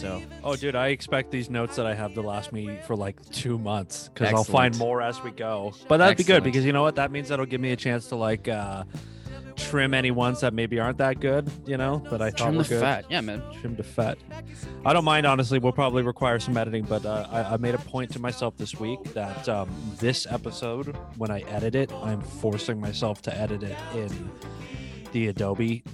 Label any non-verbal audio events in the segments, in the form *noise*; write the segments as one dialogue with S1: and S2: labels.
S1: So
S2: Oh, dude, I expect these notes that I have to last me for like two months because I'll find more as we go. But that'd be good because you know what? That means that'll give me a chance to like uh, trim any ones that maybe aren't that good, you know, that I thought
S1: trim
S2: were
S1: the
S2: good.
S1: fat. Yeah, man.
S2: Trim to fat. I don't mind, honestly. We'll probably require some editing, but uh, I, I made a point to myself this week that um, this episode, when I edit it, I'm forcing myself to edit it in the Adobe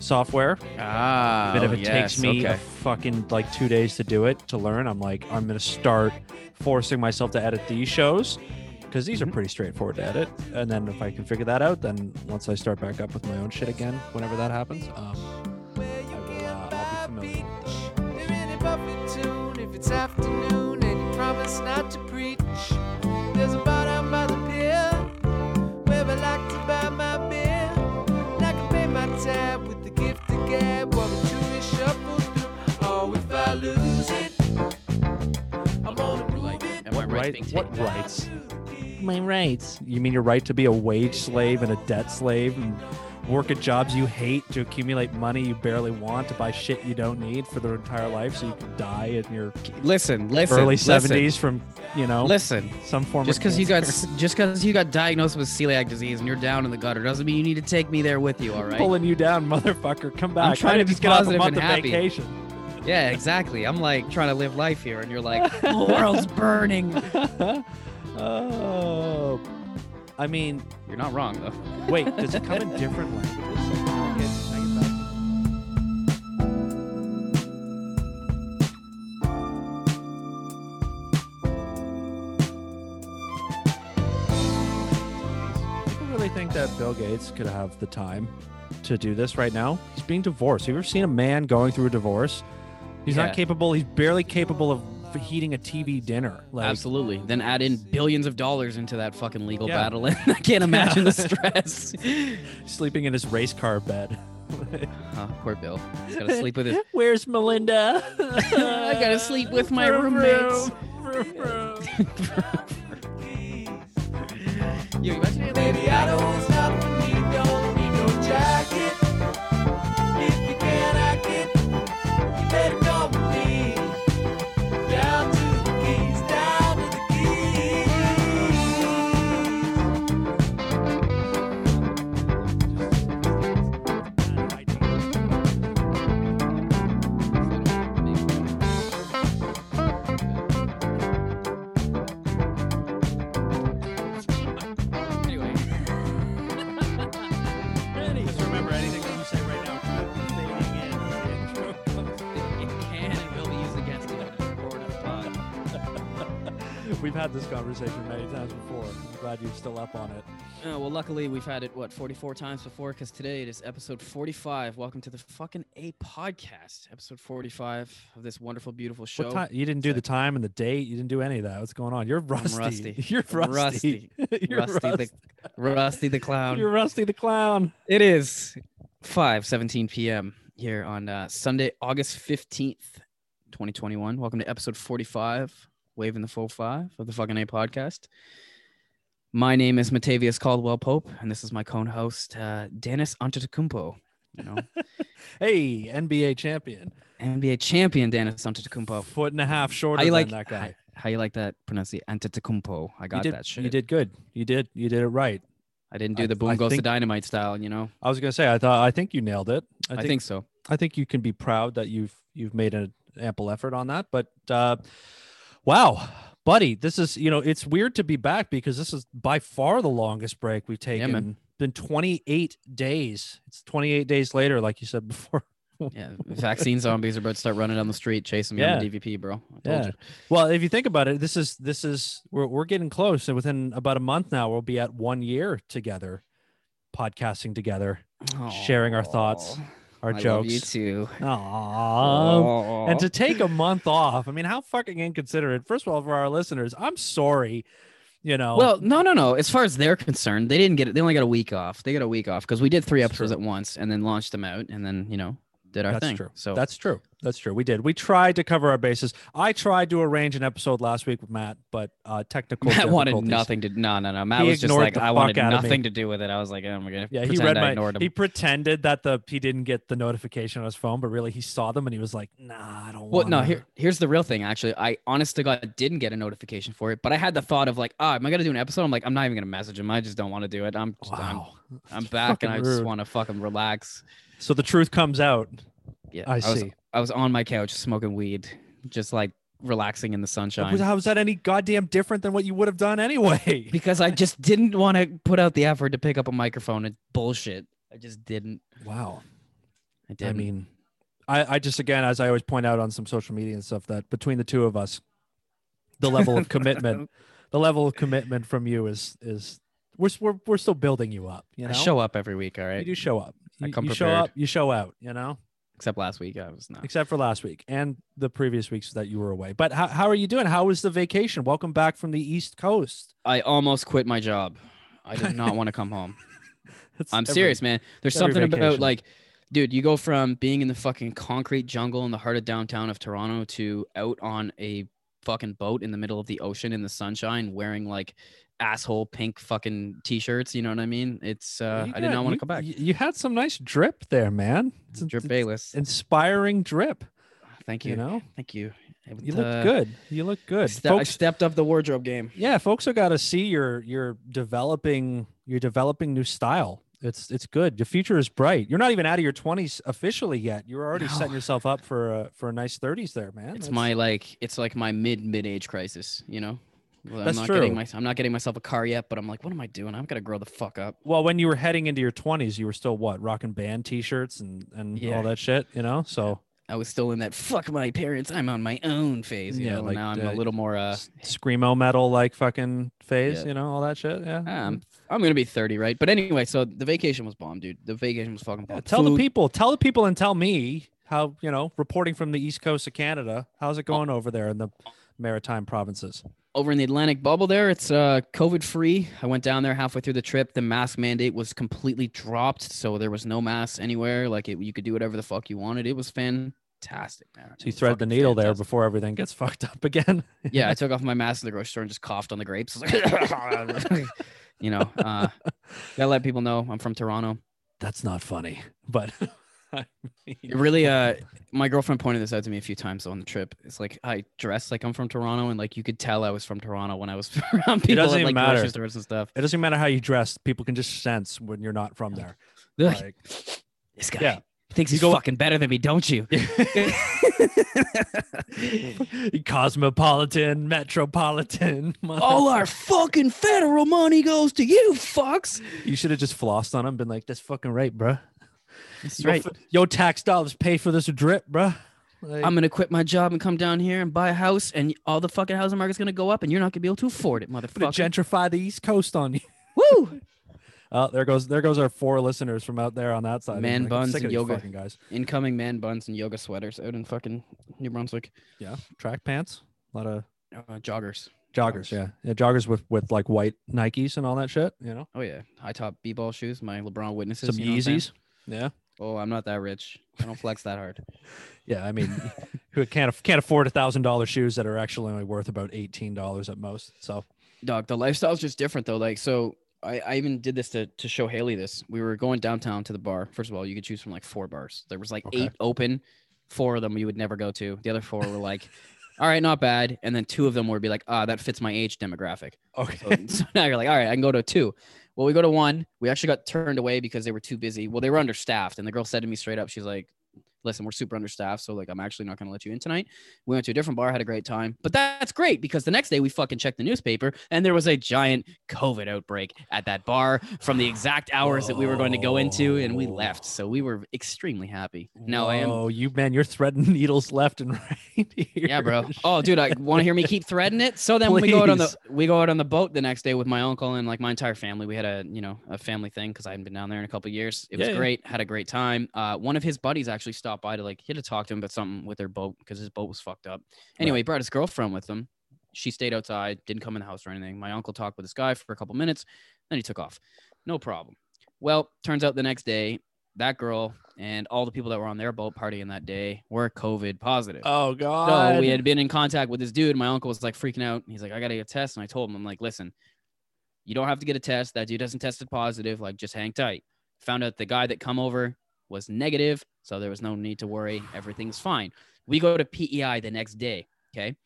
S2: software.
S1: Ah,
S2: But if
S1: oh,
S2: it takes
S1: yes,
S2: me a fucking like two days to do it to learn, I'm like, I'm gonna start forcing myself to edit these shows because these are
S1: Mhm.
S2: pretty straightforward to edit. And then if I can figure that out, then once I start back up with my own shit again, whenever that happens, um, I will. Uh, I'll be familiar.
S3: Gift of gab while the tune is shuffled through. Oh, if I lose it, I'm gonna prove it.
S1: Am
S2: What
S1: right
S2: right? What rights? My rights. You mean your right to be a wage slave and a debt slave and work at jobs you hate to accumulate money you barely want to buy shit you don't need for their entire life so you can die in your
S1: Listen, listen.
S2: early
S1: listen,
S2: 70s from, you know,
S1: Listen,
S2: some form
S1: just
S2: of
S1: because you got just because you got diagnosed with celiac disease and you're down in the gutter doesn't mean you need to take me there with you. All right.
S2: pulling you down, *laughs* motherfucker. Come back.
S1: i'm
S2: trying
S1: to
S2: just get off a month
S1: and
S2: of
S1: happy.
S2: vacation.
S1: Yeah, exactly. I'm like trying to live life here, and you're like, *laughs* the world's burning. *laughs*
S2: oh. I mean,
S1: You're not wrong though. *laughs*
S2: wait, does it come in different languages? Like, can I get- can I get that? People really think that Bill Gates could have the time to do this right now. He's being divorced. Have you ever seen a man going through a divorce? He's
S1: Yeah.
S2: not capable. He's barely capable of heating a TV dinner. Like,
S1: Absolutely. Then add in billions of dollars into that fucking legal
S2: Yeah.
S1: battle, and *laughs* I can't imagine the *laughs* stress. *laughs*
S2: sleeping in his race car bed.
S1: oh, poor Bill. He's gotta sleep with his.
S2: Where's Melinda?
S1: I gotta sleep with my roommates. Yo, imagine
S3: I don't
S2: this conversation many times before. I'm glad you're still up on it.
S1: Uh, well, luckily we've had it what 44 times before because today it is episode 45. Welcome to the fucking A podcast, episode 45 of this wonderful, beautiful show.
S2: What time? You didn't do the time and the date. You didn't do any of that. What's going on? You're rusty.
S1: rusty. *laughs*
S2: You're
S1: I'm
S2: rusty. *laughs* You're
S1: Rusty the- Rusty the clown.
S2: You're rusty the clown.
S1: It is 5:17 p.m. here on uh, Sunday, August 15th, 2021. Welcome to episode 45, waving the full five of the fucking A podcast. My name is Matavius Caldwell Pope, and this is my co-host uh, Dennis Antetokounmpo. You know, *laughs*
S2: Hey, NBA champion.
S1: NBA champion Dennis Antetokounmpo.
S2: Foot and a half shorter
S1: How you
S2: than
S1: like
S2: that guy.
S1: How, how you like that pronunciation? Antetokounmpo. I got
S2: did,
S1: that shit.
S2: You did good. You did. You did it right.
S1: I didn't do
S2: I-
S1: the boom
S2: I
S1: goes to dynamite style. You know,
S2: I was gonna say. I thought. I think you nailed it. I
S1: I
S2: think.
S1: think so.
S2: I think you can be proud that you've you've made an ample effort on that. But uh, wow, buddy, this is you know it's weird to be back because this is by far the longest break we've taken.
S1: man.
S2: Been 28 days. It's 28 days later, like you said before. *laughs*
S1: Yeah, vaccine zombies are about to start running down the street chasing me on the DVP, bro. I told
S2: Yeah.
S1: you.
S2: Well, if you think about it, this is this is we're we're getting close, and within about a month now, we'll be at one year together, podcasting together, sharing our thoughts, our
S1: I
S2: jokes.
S1: You too.
S2: Aww. And to take a month off, I mean, how fucking inconsiderate. First of all, for our listeners, I'm sorry. You know,
S1: well, no, no, no. As far as they're concerned, they didn't get it. They only got a week off. They got a week off because we did three episodes at once and then launched them out and then you know did our thing.
S2: that's
S1: thing.
S2: true.
S1: So
S2: that's true. That's true. We did. We tried to cover our bases. I tried to arrange an episode last week with Matt, but uh, technical.
S1: Matt wanted nothing to. No, no, no. Matt
S2: He
S1: was just like, I wanted nothing to do with it. I was like, oh my god.
S2: Yeah, he read
S1: I
S2: my. He pretended that the he didn't get the notification on his phone, but really he saw them and he was like, "Nah, I don't
S1: Well,
S2: want."
S1: no. Here, here's the real thing. Actually, I honest to God didn't get a notification for it, but I had the thought of like, ah, am I gonna do an episode? I'm like, I'm not even gonna message him. I just don't want to do it. I'm, I'm,
S2: Wow.
S1: I'm back, and I just want to fucking relax.
S2: So the truth comes out.
S1: Yeah,
S2: I
S1: was,
S2: see.
S1: I was on my couch smoking weed, just like relaxing in the sunshine.
S2: was- How was that any goddamn different than what you would have done anyway? *laughs*
S1: because I just didn't want to put out the effort to pick up a microphone and bullshit. I just didn't.
S2: Wow.
S1: I
S2: I
S1: didn't.
S2: mean, I, I just again, as I always point out on some social media and stuff, that between the two of us, the level of commitment, *laughs* the level of commitment from you is is we're we're, we're still building you up. You know,
S1: I show up every week. All right, you
S2: do show up.
S1: I come
S2: you show up, you show out. You know,
S1: Except last week, I was not.
S2: except for last week and the previous weeks that you were away. But how how are you doing? How was the vacation? Welcome back from the East Coast.
S1: I almost quit my job. I did not want to come home. *laughs* I'm
S2: every-
S1: serious, man. There's something about like, dude, you go from being in the fucking concrete jungle in the heart of downtown of Toronto to out on a fucking boat in the middle of the ocean in the sunshine, wearing like asshole pink fucking t-shirts. You know what I mean? It's uh,
S2: You
S1: I did not want to come back.
S2: You, had some nice drip there, man. It's,
S1: Drip
S2: it's
S1: Bayless.
S2: inspiring drip.
S1: Thank you.
S2: You know,
S1: Thank you. It
S2: you look
S1: uh,
S2: good. You look good.
S1: ste- I stepped up the wardrobe game.
S2: yeah, folks have got to see your you're developing you're developing new style. It's it's good. The future is bright. You're not even out of your 20s officially yet. You're already setting yourself up for a for a nice 30s there, man.
S1: It's
S2: That's-
S1: my like it's like my mid mid age crisis, you know. Well,
S2: That's
S1: I'm not
S2: true.
S1: getting my, I'm not getting myself a car yet, but I'm like, what am I doing? I'm gonna grow the fuck up.
S2: well, when you were heading into your 20s, you were still what rocking band t-shirts and and
S1: Yeah.
S2: all that shit, you know. So
S1: I was still in that fuck my parents, I'm on my own phase. You
S2: Yeah,
S1: know?
S2: like,
S1: now I'm
S2: uh,
S1: a little more uh
S2: screamo metal like fucking phase,
S1: Yeah.
S2: you know, all that shit. Yeah.
S1: I'm I'm gonna be 30, right? But anyway, so the vacation was bomb, dude. The vacation was fucking bomb.
S2: Yeah, tell the people, tell the people, and tell me how you know reporting from the east coast of Canada. How's it going over there in the maritime provinces?
S1: Over in the Atlantic bubble there, it's uh COVID free. I went down there halfway through the trip. The mask mandate was completely dropped, so there was no mask anywhere. Like it, you could do whatever the fuck you wanted. It was fantastic, man.
S2: So you thread the needle there before everything gets *laughs* fucked up again.
S1: yeah, I *laughs* took off my mask in the grocery store and just coughed on the grapes. I was like, you know, uh, *laughs* gotta let people know I'm from Toronto.
S2: That's not funny, but I *laughs* mean,
S1: It really, uh, my girlfriend pointed this out to me a few times on the trip. It's like I dressed like I'm from Toronto, and like you could tell I was from Toronto when I was *laughs* around people
S2: doesn't
S1: at
S2: even
S1: like grocery
S2: matter.
S1: stores and stuff.
S2: it doesn't matter how you dress; people can just sense when you're not from there. *laughs*
S1: They're like,
S2: Like,
S1: this guy
S2: yeah.
S1: thinks he's
S2: go-
S1: fucking better than me, don't you?
S2: cosmopolitan, metropolitan.
S1: All our fucking federal money goes to you, fucks.
S2: you should have just flossed on him, been like, "That's fucking right, bruh.
S1: That's
S2: Yo,
S1: right.
S2: f- Yo, tax dollars pay for this drip, bruh." Like,
S1: I'm gonna quit my job and come down here and buy a house, and all the fucking housing market's gonna go up, and you're not gonna be able to afford it, motherfucker.
S2: gentrify the East Coast on you. *laughs*
S1: Woo!
S2: Oh, there goes there goes our four listeners from out there on that side.
S1: Man
S2: like,
S1: buns and yoga.
S2: guys.
S1: Incoming man buns and yoga sweaters out in fucking New Brunswick.
S2: Yeah, track pants, a lot of
S1: Uh, joggers.
S2: joggers.
S1: Joggers.
S2: Yeah, yeah, joggers with with like white Nikes and all that shit. You know,
S1: Oh yeah, high top b-ball shoes. My LeBron witnesses.
S2: some
S1: you know what I'm saying?
S2: Yeezys. Yeah,
S1: Oh, I'm not that rich. I don't flex that hard. *laughs*
S2: yeah. I mean, *laughs* who can't can't afford a thousand dollar shoes that are actually only worth about eighteen dollars at most. So
S1: Dog, the lifestyle's just different though. Like, so I, I even did this to to show Haley this. We were going downtown to the bar. First of all, you could choose from like four bars. There was like
S2: Okay.
S1: eight open. Four of them you would never go to. The other four were like, *laughs* all right, not bad. And then two of them would be like, ah, that fits my age demographic. So,
S2: okay,
S1: so now you're like, all right, I can go to two. Well, we go to one. We actually got turned away because they were too busy. Well, they were understaffed, and the girl said to me straight up, she's like, "Listen, we're super understaffed, so like, I'm actually not going to let you in tonight." We went to a different bar, had a great time, but that's great because the next day we fucking checked the newspaper, and there was a giant COVID outbreak at that bar from the exact hours that we were going to go into, and we left. So we were extremely happy. No, I am.
S2: Oh, you man, you're threading *laughs* needles left and right. *laughs* Here.
S1: Yeah, bro. Oh, dude, I want to hear me keep threading it. So then we go out on the we go out on the boat the next day with my uncle and like my entire family. We had a you know a family thing because I hadn't been down there in a couple of years. It was
S2: Yeah, yeah.
S1: great. Had a great time. Uh, one of his buddies actually stopped by to like he had to talk to him about something with their boat because his boat was fucked up. Anyway, he brought his girlfriend with him. She stayed outside, didn't come in the house or anything. My uncle talked with this guy for a couple minutes, then he took off. No problem. Well, turns out the next day that girl and all the people that were on their boat partying that day were COVID positive.
S2: Oh god.
S1: So we had been in contact with this dude. My uncle was like freaking out. He's like, I gotta get a test. And I told him, I'm like, listen, you don't have to get a test. That dude hasn't tested positive. Like, just hang tight. Found out the guy that come over was negative, so there was no need to worry. Everything's fine. We go to PEI the next day. Okay.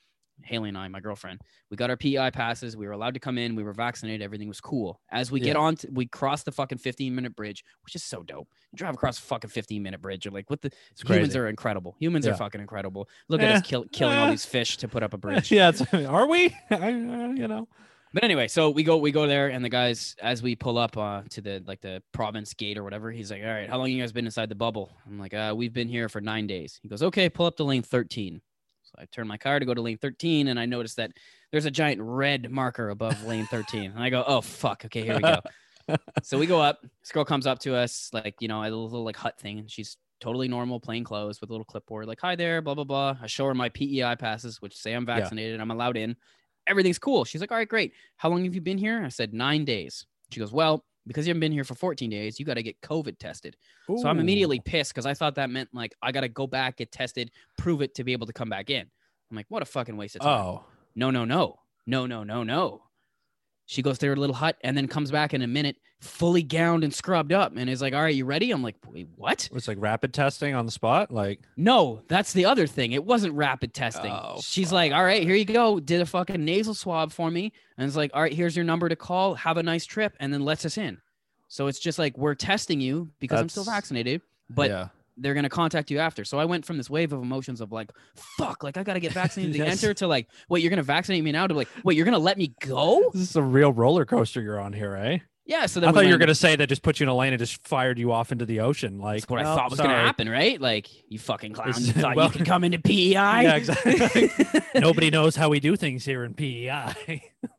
S1: Haley and I, my girlfriend, we got our PEI passes. We were allowed to come in. We were vaccinated. Everything was cool. As we get on, to, we cross the fucking 15 minute bridge, which is so dope. You drive across a fucking 15 minute bridge. You're like, what the humans are incredible. Humans
S2: Yeah.
S1: are fucking incredible. Look at us
S2: Eh,
S1: kill, killing all
S2: eh.
S1: these fish to put up a *laughs* bridge.
S2: yeah, are we? *laughs* I, uh, you know.
S1: But anyway, so we go we go there, and the guys as we pull up uh, to the like the province gate or whatever, he's like, "All right, how long you guys been inside the bubble?" I'm like, uh, "We've been here for nine days." He goes, "Okay, pull up to lane 13." So I turn my car to go to lane 13, and I notice that there's a giant red marker above lane 13, and I go, "Oh fuck, okay, here we go." *laughs* so we go up. This girl comes up to us, like you know, a little like hut thing, and she's totally normal, plain clothes with a little clipboard, like, "Hi there," blah blah blah. I show her my PEI passes, which say I'm
S2: Yeah.
S1: vaccinated, I'm allowed in. Everything's cool. She's like, "All right, great. How long have you been here?" I said, nine days. She goes, Well, because you haven't been here for 14 days, you got to get COVID tested. So I'm immediately pissed because I thought that meant like I got to go back, get tested, prove it to be able to come back in. I'm like, What a fucking waste of time.
S2: Oh.
S1: No, no, no, no, no, no, no. She goes to her little hut and then comes back in a minute, fully gowned and scrubbed up, and is like, All right, you ready? I'm like, Wait, what?
S2: It's like rapid testing on the spot. Like,
S1: No, that's the other thing. It wasn't rapid testing.
S2: Oh,
S1: She's like, all right, here you go. Did a fucking nasal swab for me. And it's like, all right, here's your number to call. Have a nice trip. And then lets us in. So it's just like, we're testing you because I'm still vaccinated, but
S2: yeah
S1: they're going to contact you after. So I went from this wave of emotions of like, fuck, like I got to get vaccinated *laughs*
S2: yes.
S1: to enter to like, wait, you're going to vaccinate me now to like, wait, you're going to let me go?
S2: This is a real roller coaster you're on here, eh?
S1: Yeah. So
S2: I thought you were
S1: going
S2: to say that just put you in a lane and just fired you off into the ocean. Like
S1: that's what
S2: well, I
S1: thought was going to happen, right? Like you fucking clown. You thought
S2: well,
S1: you could come into PEI. *laughs*
S2: Yeah, exactly. *laughs* Nobody knows how we do things here in PEI.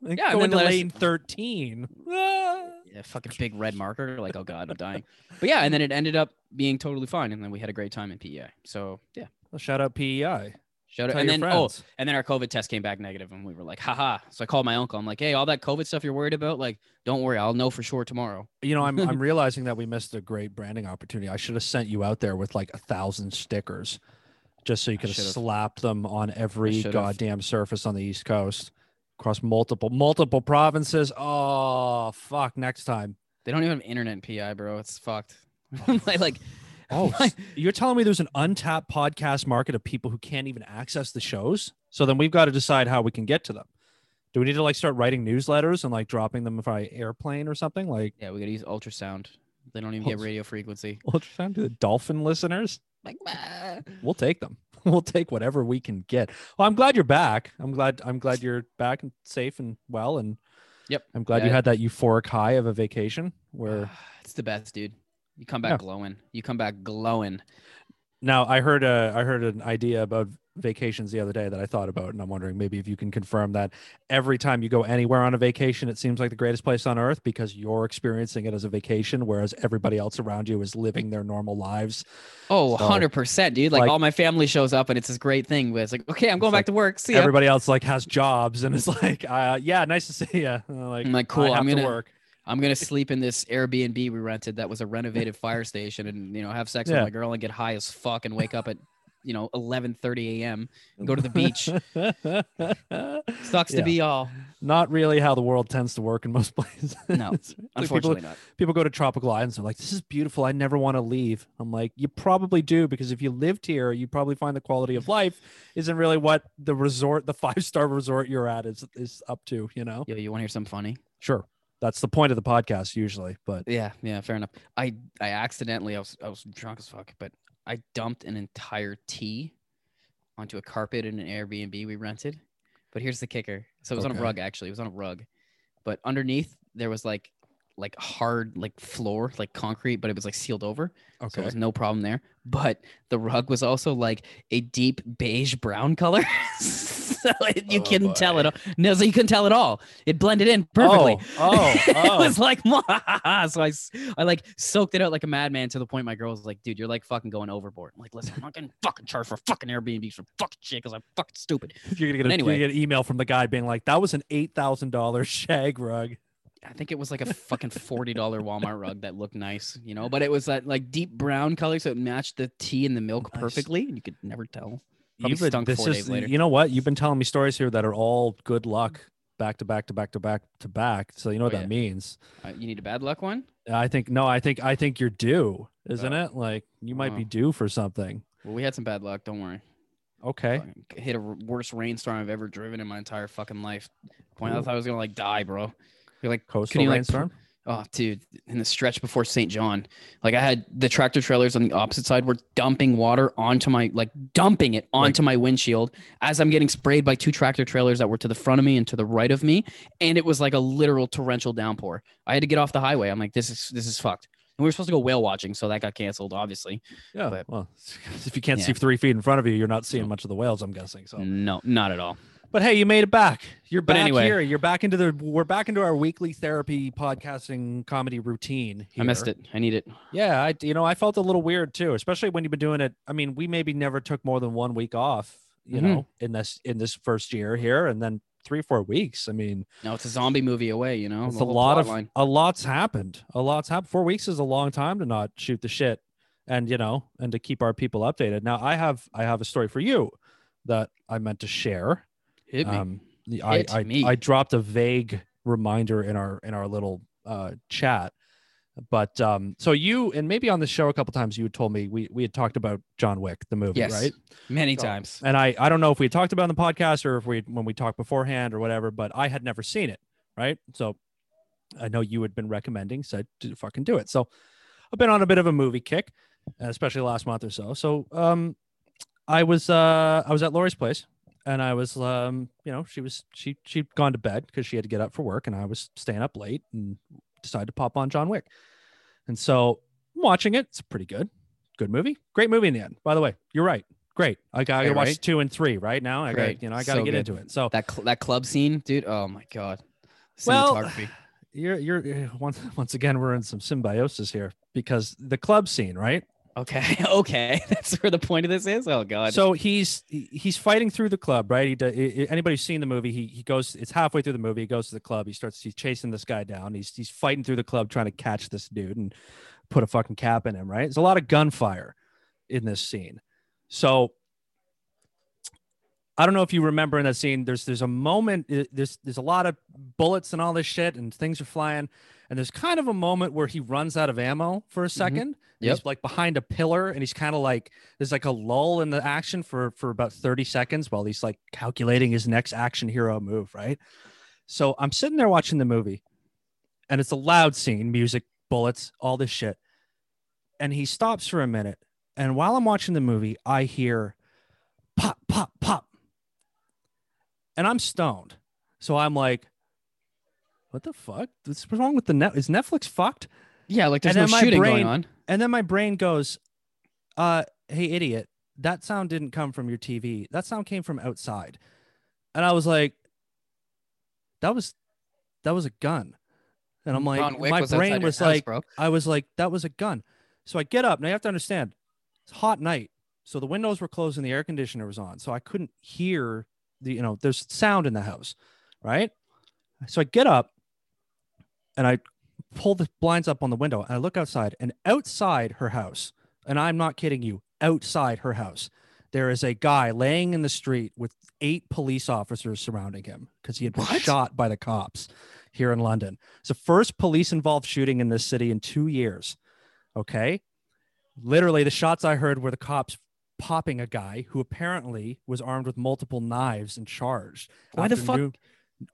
S2: like,
S1: yeah. going to
S2: lane us- 13
S1: a fucking big red marker. Like, oh god, I'm dying. *laughs* But yeah, and then it ended up being totally fine, and then we had a great time in PEI. So yeah,
S2: well, shout out PEI.
S1: Shout out, and then oh,
S2: friends.
S1: oh, and then our COVID test came back negative, and we were like, haha. So I called my uncle. I'm like, hey, all that COVID stuff you're worried about, like, don't worry, I'll know for sure tomorrow.
S2: You know, I'm I'm *laughs* realizing that we missed a great branding opportunity. I should have sent you out there with like a thousand stickers, just so you could have slapped them on every goddamn surface on the East Coast across multiple multiple provinces. Oh fuck! Next time.
S1: They don't even have internet in PEI, bro. It's fucked. Oh, *laughs* like, like,
S2: Oh, *laughs* s- you're telling me there's an untapped podcast market of people who can't even access the shows? So then we've got to decide how we can get to them. Do we need to like start writing newsletters and like dropping them by airplane or something? Like
S1: yeah, we gotta use ultrasound. They don't even get radio frequency. *laughs*
S2: ultrasound to the dolphin listeners?
S1: Like, bah.
S2: We'll take them. *laughs* We'll take whatever we can get. Well, I'm glad you're back. I'm glad I'm glad you're back and safe and well. And
S1: Yep.
S2: I'm glad you had that euphoric high of a vacation where ah,
S1: it's the best, dude. You come back
S2: Yeah.
S1: glowing. You come back glowing.
S2: Now I heard a I heard an idea about vacations the other day that I thought about, and I'm wondering maybe if you can confirm that every time you go anywhere on a vacation, it seems like the greatest place on earth because you're experiencing it as a vacation, whereas everybody else around you is living their normal lives.
S1: Oh,
S2: So,
S1: 100%, dude. Like,
S2: like-
S1: all my family shows up and it's this great thing. But it's like, okay, I'm going back
S2: like
S1: to work. See ya.
S2: Everybody else like has jobs, and it's *laughs* like, uh, yeah, nice to see you. Like,
S1: I'm like, cool, I'm gonna-
S2: work.
S1: I'm gonna sleep in this Airbnb we rented that was a renovated fire station, and you know, have sex
S2: Yeah.
S1: with my girl and get high as fuck and wake up at, you know, 11:30 a.m. and go to the beach. *laughs* Sucks
S2: Yeah.
S1: to be all.
S2: Not really how the world tends to work in most *laughs* places.
S1: No,
S2: like people,
S1: Unfortunately, not.
S2: people go to tropical islands and they're like, this is beautiful. I never want to leave. I'm like, you probably do because if you lived here, you probably find the quality of life isn't really what the resort, the five star resort you're at is is up to. You know,
S1: Yeah. you want to hear something funny?
S2: sure, that's the point of the podcast usually. But
S1: Yeah, yeah, fair enough. I I accidentally I was I was drunk as fuck, but I dumped an entire tea onto a carpet in an Airbnb we rented. But here's the kicker. So it was on a rug actually. It was on a rug. But underneath there was like like hard like floor, like concrete, but it was like sealed over. So
S2: okay,
S1: there was no problem there. But the rug was also like a deep beige brown color. *laughs* so it, you
S2: Oh,
S1: couldn't tell it. all. No, so you couldn't tell at all. It blended in perfectly.
S2: Oh, oh, *laughs*
S1: it
S2: oh.
S1: was like, *laughs* so I, I like soaked it out like a madman to the point my girl was like, dude, you're like fucking going overboard. I'm like, listen, I'm not getting fucking charged for fucking Airbnb for fucking shit because I'm fucking stupid.
S2: you're gonna get, a,
S1: Anyway.
S2: you're gonna get an email from the guy being like, that was an eight thousand dollars shag rug.
S1: I think it was like a fucking forty dollar Walmart rug that looked nice, you know. But it was that like deep brown color, so it matched the tea and the milk perfectly, and you could never tell. Probably
S2: You've
S1: stunk
S2: this
S1: four
S2: is
S1: days later.
S2: you know what you've been telling me stories here that are all good luck back to back to back to back to back. So you know what
S1: Oh,
S2: that
S1: yeah.
S2: means.
S1: Uh, you need a bad luck one.
S2: I think no, I think I think you're due, isn't
S1: Oh.
S2: it? Like you might be
S1: Oh.
S2: due for something.
S1: Well, we had some bad luck. Don't worry.
S2: Okay.
S1: Fucking Hit a r- worst rainstorm I've ever driven in my entire fucking life. Point I thought I was gonna like die, bro. You're like
S2: Coastal
S1: you, like,
S2: rainstorm.
S1: Oh, dude, in the stretch before St. John, like I had the tractor trailers on the opposite side were dumping water onto my, like dumping it onto my windshield as I'm getting sprayed by two tractor trailers that were to the front of me and to the right of me. And it was like a literal torrential downpour. I had to get off the highway. I'm like, this is, this is fucked. And we were supposed to go whale watching. So that got canceled, obviously.
S2: yeah.
S1: but-
S2: well, *laughs* if you can't
S1: Yeah.
S2: see three feet in front of you, you're not seeing much of the whales. I'm guessing. So,
S1: No, not at all.
S2: But hey, you made it back. You're
S1: But
S2: back
S1: anyway.
S2: here. You're back into the. We're back into our weekly therapy podcasting comedy routine.
S1: I missed it. I need it.
S2: Yeah, I you know I felt a little weird too, especially when you've been doing it. I mean, we maybe never took more than one week off, you
S1: Mhm.
S2: know, in this in this first year here, and then three or four weeks. I mean,
S1: No, it's a zombie movie away, you know?
S2: it's a lot of
S1: line.
S2: a lot's happened. A lot's happened. Four weeks is a long time to not shoot the shit, and you know, and to keep our people updated. Now, I have I have a story for you that I meant to share.
S1: Hit me.
S2: Um, the- I
S1: Hit
S2: I,
S1: me.
S2: I dropped a vague reminder in our in our little uh, chat, but um, so you and maybe on the show a couple times you had told me we we had talked about John Wick the movie,
S1: yes.
S2: right?
S1: Many
S2: So-
S1: times.
S2: And I I don't know if we had talked about it on the podcast or if we when we talked beforehand or whatever, but I had never seen it, right? So I know you had been recommending, said to fucking do it. So I've been on a bit of a movie kick, especially last month or so. So um, I was uh I was at Lori's place and I was um you know she was she she'd gone to bed because she had to get up for work and I was staying up late and decided to pop on John Wick, and so I'm watching it. It's pretty good, good movie, great movie in the end. By the way, you're right, great. I got gotta watch
S1: right?
S2: two and three right now. I got you know I got to
S1: So
S2: get
S1: good.
S2: into it. So
S1: That cl- that club scene, dude. Oh my god.
S2: Well, *sighs* you're you're *sighs* once once again we're in some symbiosis here because the club scene, right?
S1: Okay, *laughs* okay. *laughs* That's where the point of this is. Oh god.
S2: So he's he's fighting through the club, right? He does, anybody who's seen the movie, he he goes. It's halfway through the movie. He goes to the club. He starts. He's chasing this guy down. He's he's fighting through the club, trying to catch this dude and put a fucking cap in him. Right? There's a lot of gunfire in this scene. So I don't know if you remember in that scene. There's there's a moment. There's there's a lot of bullets and all this shit, and things are flying. And there's kind of a moment where he runs out of ammo for a mm-hmm. 2nd and
S1: Yep.
S2: He's like behind a pillar, and he's kind of like there's like a lull in the action for for about 30 seconds while he's like calculating his next action hero move, right? So I'm sitting there watching the movie, and it's a loud scene, music, bullets, all this shit. And he stops for a minute, and while I'm watching the movie, I hear pop, pop, pop, and I'm stoned. So I'm like, what the fuck? What's wrong with the net? Is Netflix fucked?
S1: yeah, like there's
S2: and
S1: no shooting
S2: brain-
S1: going on.
S2: And then my brain goes, uh, hey, idiot, that sound didn't come from your TV. That sound came from outside. And I was like, that was that was a gun. And I'm like, my
S1: was
S2: brain was
S1: house,
S2: like,
S1: bro.
S2: I was like, that was a gun. So I get up. Now you have to understand, it's hot night. So the windows were closed and the air conditioner was on. So I couldn't hear the, you know, there's sound in the house, right? So I get up and I pull the blinds up on the window and I look outside and outside her house, and I'm not kidding you, outside her house, there is a guy laying in the street with eight police officers surrounding him because he had been
S1: What?
S2: shot by the cops here in London. It's the first police involved shooting in this city in two years. Okay. Literally, the shots I heard were the cops popping a guy who apparently was armed with multiple knives and charged.
S1: Why the fuck-
S2: new-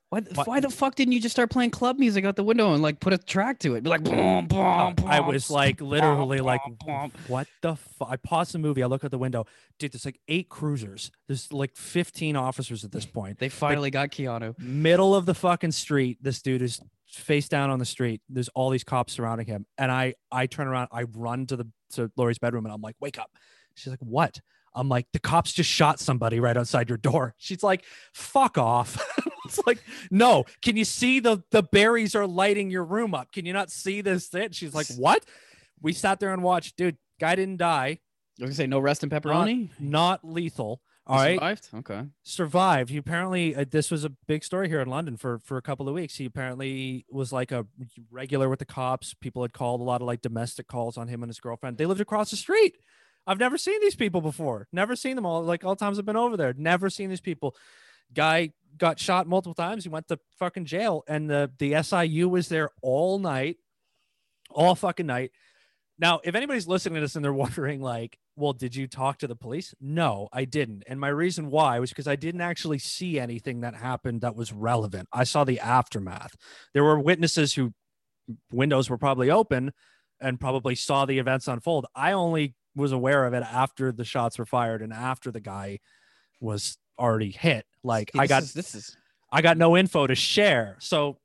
S1: Why,
S2: What-
S1: why the fuck didn't you just start playing club music out the window and like put a track to it? Be like, boom, boom,
S2: Uh, I was like literally like,
S1: boom, boom.
S2: what the fuck? I paused the movie. I look out the window. Dude, there's like eight cruisers. There's like 15 officers at this point.
S1: They finally got Keanu.
S2: Middle of the fucking street. This dude is face down on the street. There's all these cops surrounding him. And I I turn around, I run to the to Lori's bedroom and I'm like, wake up. She's like, what? I'm like, the cops just shot somebody right outside your door. She's like, fuck off. *laughs* *laughs* it's like, no, can you see the the berries are lighting your room up? Can you not see this thing? She's like, what? We sat there and watched, dude. Guy didn't die,
S1: I was gonna say no rest in pepperoni.
S2: not lethal. All right,
S1: Survived? Okay.
S2: survived. He apparently uh, this was a big story here in London for for a couple of weeks. He apparently was like a regular with the cops. People had called a lot of like domestic calls on him and his girlfriend. They lived across the street. I've never seen these people before. Never seen them all. Like all times I've been over there. Never seen these people. Guy got shot multiple times. He went to fucking jail, and the the SIU was there all night, all fucking night. Now, if anybody's listening to this and they're *laughs* wondering, like, well, did you talk to the police? No, I didn't. And my reason why was because I didn't actually see anything that happened that was relevant. I saw the aftermath. There were witnesses who windows were probably open and probably saw the events unfold. I only was aware of it after the shots were fired and after the guy was already hit. Like
S1: See,
S2: I got
S1: is- this is
S2: I got no info to share. So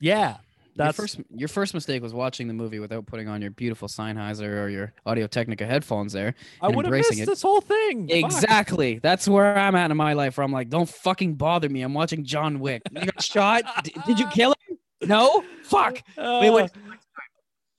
S2: yeah,
S1: your first your first mistake was watching the movie without putting on your beautiful Sennheiser or your Audio Technica headphones there.
S2: I would have missed
S1: it.
S2: this whole thing. Fuck.
S1: Exactly. That's where I'm at in my life. Where I'm like, don't fucking bother me. I'm watching John Wick. You got shot. *laughs* D- did you kill him? No. Fuck. Wait, wait.
S2: Uh,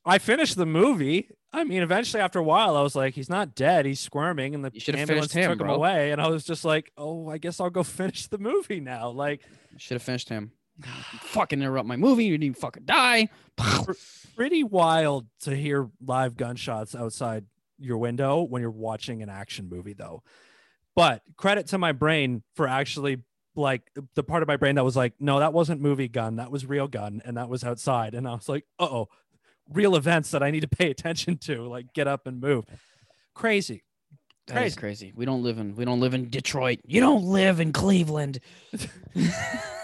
S2: I finished the movie. I mean, eventually, after a while, I was like, "He's not dead. He's squirming," and the ambulance
S1: him,
S2: took him away. And I was just like, "Oh, I guess I'll go *laughs* finish the movie now." Like,
S1: Should have finished him. *sighs* fucking interrupt my movie. You didn't even fucking die. *sighs*
S2: pretty wild to hear live gunshots outside your window when you're watching an action movie, though. But credit to my brain for actually like the part of my brain that was like, no, that wasn't movie gun, that was real gun, and that was outside. And I was like, uh oh, real events that I need to pay *laughs* attention to, like get up and move. Crazy.
S1: That is
S2: Crazy.
S1: crazy. We don't live in we don't live in Detroit. You don't live in Cleveland. *laughs* *laughs*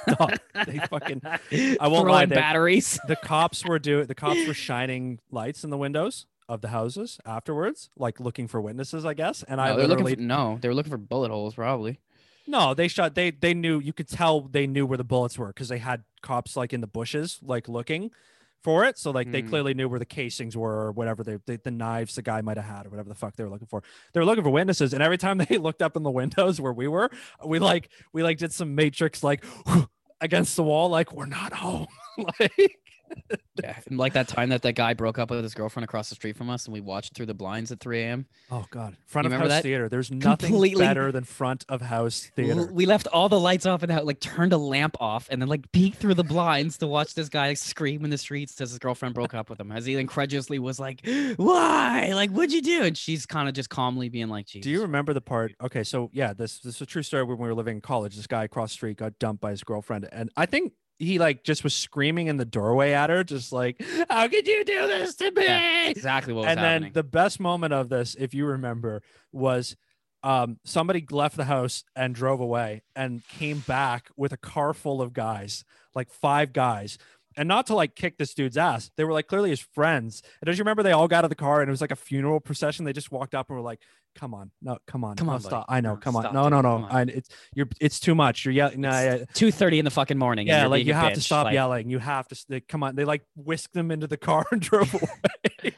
S2: No, they fucking I won't lie, they-
S1: batteries.
S2: the cops were doing the cops were shining lights in the windows of the houses afterwards, like looking for witnesses, I guess. And I
S1: they're looking
S2: literally
S1: for, no, they were looking for bullet holes, probably.
S2: No, they shot. They they knew. You could tell they knew where the bullets were because they had cops like in the bushes, like looking for it. So like they
S1: Mm.
S2: clearly knew where the casings were or whatever they, they the knives the guy might have had or whatever the fuck they were looking for. They were looking for witnesses, and every time *laughs* they looked up in the windows where we were, we like we like did some matrix like *gasps* against the wall, like we're not home. *laughs* like
S1: Yeah, and like that time that that guy broke up with his girlfriend across the street from us, and we watched through the blinds at 3 a.m.
S2: oh god, front
S1: You
S2: of house
S1: that?
S2: theater. There's nothing
S1: Completely-
S2: better than front of house theater.
S1: We left all the lights off and out, like turned a lamp off, and then like peeked through the blinds to watch this guy scream in the streets as his girlfriend broke up with him. As he incredulously was like, "Why? Like, what'd you do?" And she's kind of just calmly being like, "Jesus."
S2: Do you remember the part? Okay, so yeah, this this is a true story when we were living in college. This guy across the street got dumped by his girlfriend, and I think he like just was screaming in the doorway at her, just like, "How could you do this to me?"
S1: Yeah, exactly what was happening.
S2: and
S1: happening?
S2: then the best moment of this, if you remember, was um, somebody left the house and drove away and came back with a car full of guys, like five guys. And not to like kick this dude's ass. They were like clearly his friends. And don't you remember they all got out of the car and it was like a funeral procession? They just walked up and were like, "Come on, no, come on,
S1: Come on, buddy.
S2: stop. I know,
S1: No,
S2: come on,
S1: stop,
S2: no, no,
S1: Come
S2: no.
S1: on.
S2: I, it's you're, it's too much. You're yelling.
S1: Two thirty in the fucking morning.
S2: yeah, like you have to stop
S1: like,
S2: yelling. You have to. They, come on, they like whisked them into the car and *laughs* drove *laughs* away.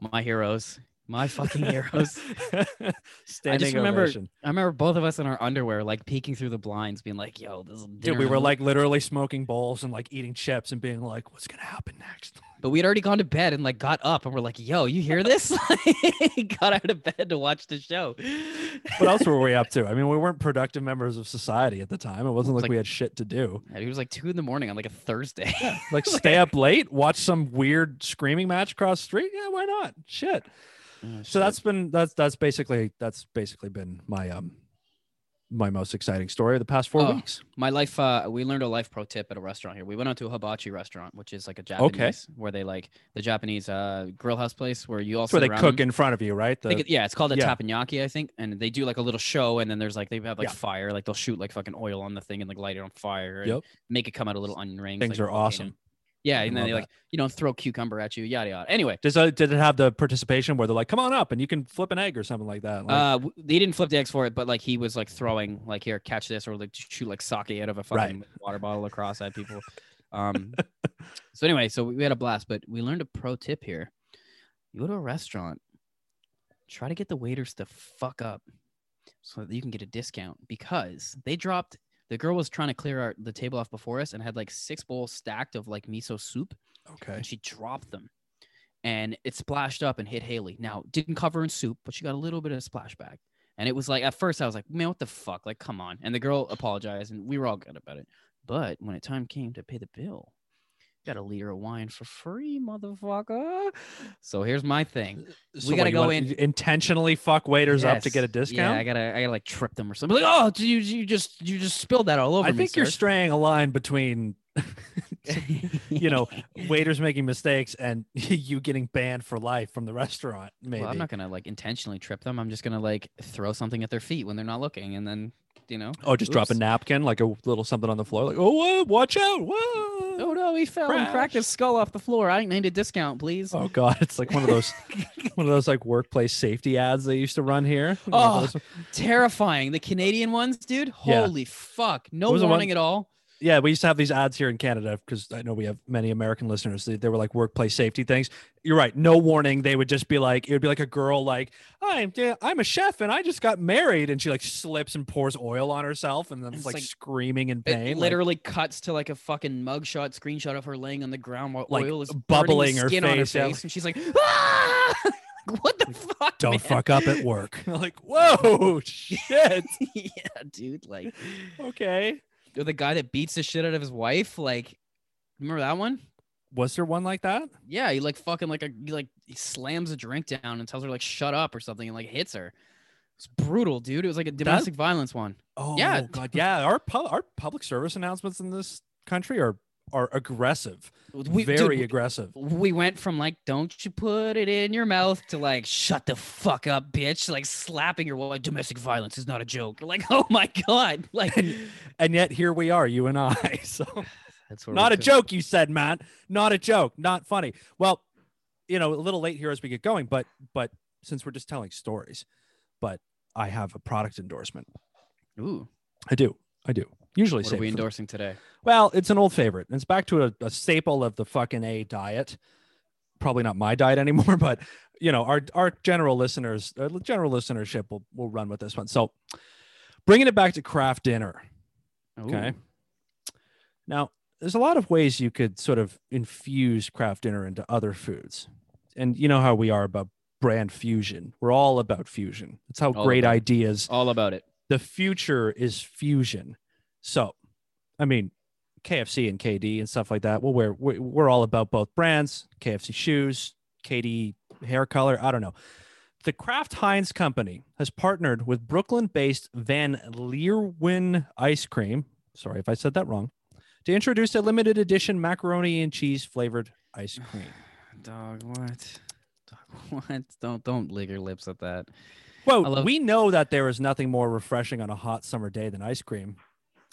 S1: My heroes, my fucking *laughs* heroes. *laughs*
S2: Standing
S1: remember-
S2: ovation.
S1: I remember both of us in our underwear, like peeking through the blinds, being like, "Yo, this is
S2: Dude, we were like literally smoking bowls and like eating chips and being like, "What's gonna happen next?" *laughs*
S1: But we'd already gone to bed and like got up and we're like, "Yo, you hear this?" got out of bed to watch the show.
S2: What else were we up to? I mean, we weren't productive members of society at the time. It wasn't like,
S1: like-
S2: we had shit to do.
S1: And it was like two in the morning on like a Thursday.
S2: Like stay up late, watch some weird screaming match across the street. Yeah, why not? Shit.
S1: Oh,
S2: So that's been that's that's basically that's basically been my um my most exciting story of the past four
S1: Oh,
S2: weeks.
S1: my life. Uh, we learned a life pro tip at a restaurant here. We went out to a hibachi restaurant, which is like a Japanese, where they like the Japanese uh grill house place where you also
S2: where they cook in front of you, right? The,
S1: yeah, it's called a
S2: yeah.
S1: teppanyaki, I think, and they do like a little show, and then there's like they have like
S2: Yeah.
S1: fire, like they'll shoot like fucking oil on the thing and like light it on fire, and
S2: Yep.
S1: make it come out of little onion rings.
S2: Things
S1: like,
S2: are awesome.
S1: Yeah, and then they like you know throw cucumber at you, yada yada. Anyway,
S2: Does uh, did it have the participation where they're like, "Come on up," and you can flip an egg or something like that? Like,
S1: uh, they didn't flip the eggs for it, but like he was like throwing like here, catch this, or like shoot like sake out of a
S2: Right.
S1: fucking water bottle across at people. *laughs* Um, so anyway, so we had a blast, but we learned a pro tip here. You go to a restaurant, try to get the waiters to fuck up so that you can get a discount because they dropped. The girl was trying to clear our, the table off before us and had like six bowls stacked of like miso soup
S2: okay,
S1: and she dropped them and it splashed up and hit Haley. Now, didn't cover in soup, but she got a little bit of splashback. And it was like at first I was like, man, what the fuck? Like, come on. And the girl apologized, and we were all good about it. But when it time came to pay the bill, got a liter of wine for free, motherfucker. So here's my thing.
S2: Uh, so
S1: gotta
S2: what,
S1: go in-
S2: intentionally fuck waiters up to get a discount.
S1: Yeah, I gotta, I gotta like trip them or something. Like, oh, you, you just, you just spilled that all over
S2: I
S1: me.
S2: think you're straying a line between, *laughs* you know, *laughs* waiters making mistakes and *laughs* you getting banned for life from the restaurant. Maybe.
S1: Well, I'm not gonna like intentionally trip them. I'm just gonna like throw something at their feet when they're not looking, and then you know.
S2: oh, just drop a napkin, like a little something on the floor, like, oh, whoa, watch out, whoa.
S1: Oh no, he fell and cracked his skull off the floor. I need a discount, please.
S2: Oh God, it's like one of those, *laughs* one of those like workplace safety ads they used to run here.
S1: Oh, Terrifying. The Canadian ones, dude.
S2: Yeah.
S1: Holy fuck. No warning at all.
S2: Yeah, we used to have these ads here in Canada because I know we have many American listeners. They, they were like workplace safety things. You're right. No warning. They would just be like, it would be like a girl like, I'm I'm a chef and I just got married, and she like slips and pours oil on herself, and then
S1: It's
S2: like,
S1: like-
S2: screaming in
S1: It
S2: pain, like,
S1: literally cuts to like a fucking mugshot screenshot of her laying on the ground while
S2: Like,
S1: oil is
S2: bubbling her
S1: skin on her
S2: face, yeah,
S1: and she's like, ah! *laughs* what the fuck?
S2: don't
S1: man?
S2: fuck up at work. *laughs* like, whoa, *laughs* shit.
S1: yeah, dude. Like,
S2: okay.
S1: Or the guy that beats the shit out of his wife. Like, remember that one?
S2: Was there one like that?
S1: Yeah, he like fucking like a he like he slams a drink down and tells her like shut up or something and like hits her. It's brutal, dude. It was like a domestic violence one.
S2: Oh
S1: Yeah.
S2: God, yeah. Our pub, our public service announcements in this country are are aggressive,
S1: We,
S2: very
S1: dude,
S2: aggressive.
S1: we went from like "Don't you put it in your mouth" to like "Shut the fuck up, bitch!" Like slapping your wife. Domestic violence is not a joke. Like, *laughs* oh my god, like *laughs*
S2: And yet here we are, you and I. *laughs* So
S1: that's where
S2: not a
S1: took-
S2: joke, you said, Matt. Not a joke. Not funny. Well, you know, a little late here as we get going, but but since we're just telling stories, but I have a product endorsement.
S1: Ooh,
S2: I do. I do. Usually
S1: what are we
S2: it for the-
S1: endorsing today?
S2: Well, it's an old favorite. It's back to a, a staple of the fucking A diet. Probably not my diet *laughs* anymore, but you know, our our general listeners, uh, general listenership will will run with this one. So, bringing it back to Kraft Dinner. Okay.
S1: Ooh.
S2: Now, there's a lot of ways you could sort of infuse Kraft Dinner into other foods. And you know how we are about brand fusion. We're all about fusion. That's how
S1: All
S2: great ideas.
S1: all about it.
S2: The future is fusion. So, I mean, KFC and KD and stuff like that. Well, we're we're, all about both brands. KFC shoes, KD hair color. I don't know. The Kraft Heinz Company has partnered with Brooklyn-based Van Leeuwen Ice Cream. Sorry if I said that wrong. To introduce a limited edition macaroni and cheese flavored ice *sighs* cream.
S1: Dog, what? Dog, *laughs* what? Don't don't lick your lips at that. I love-
S2: we know that there is nothing more refreshing on a hot summer day than ice cream.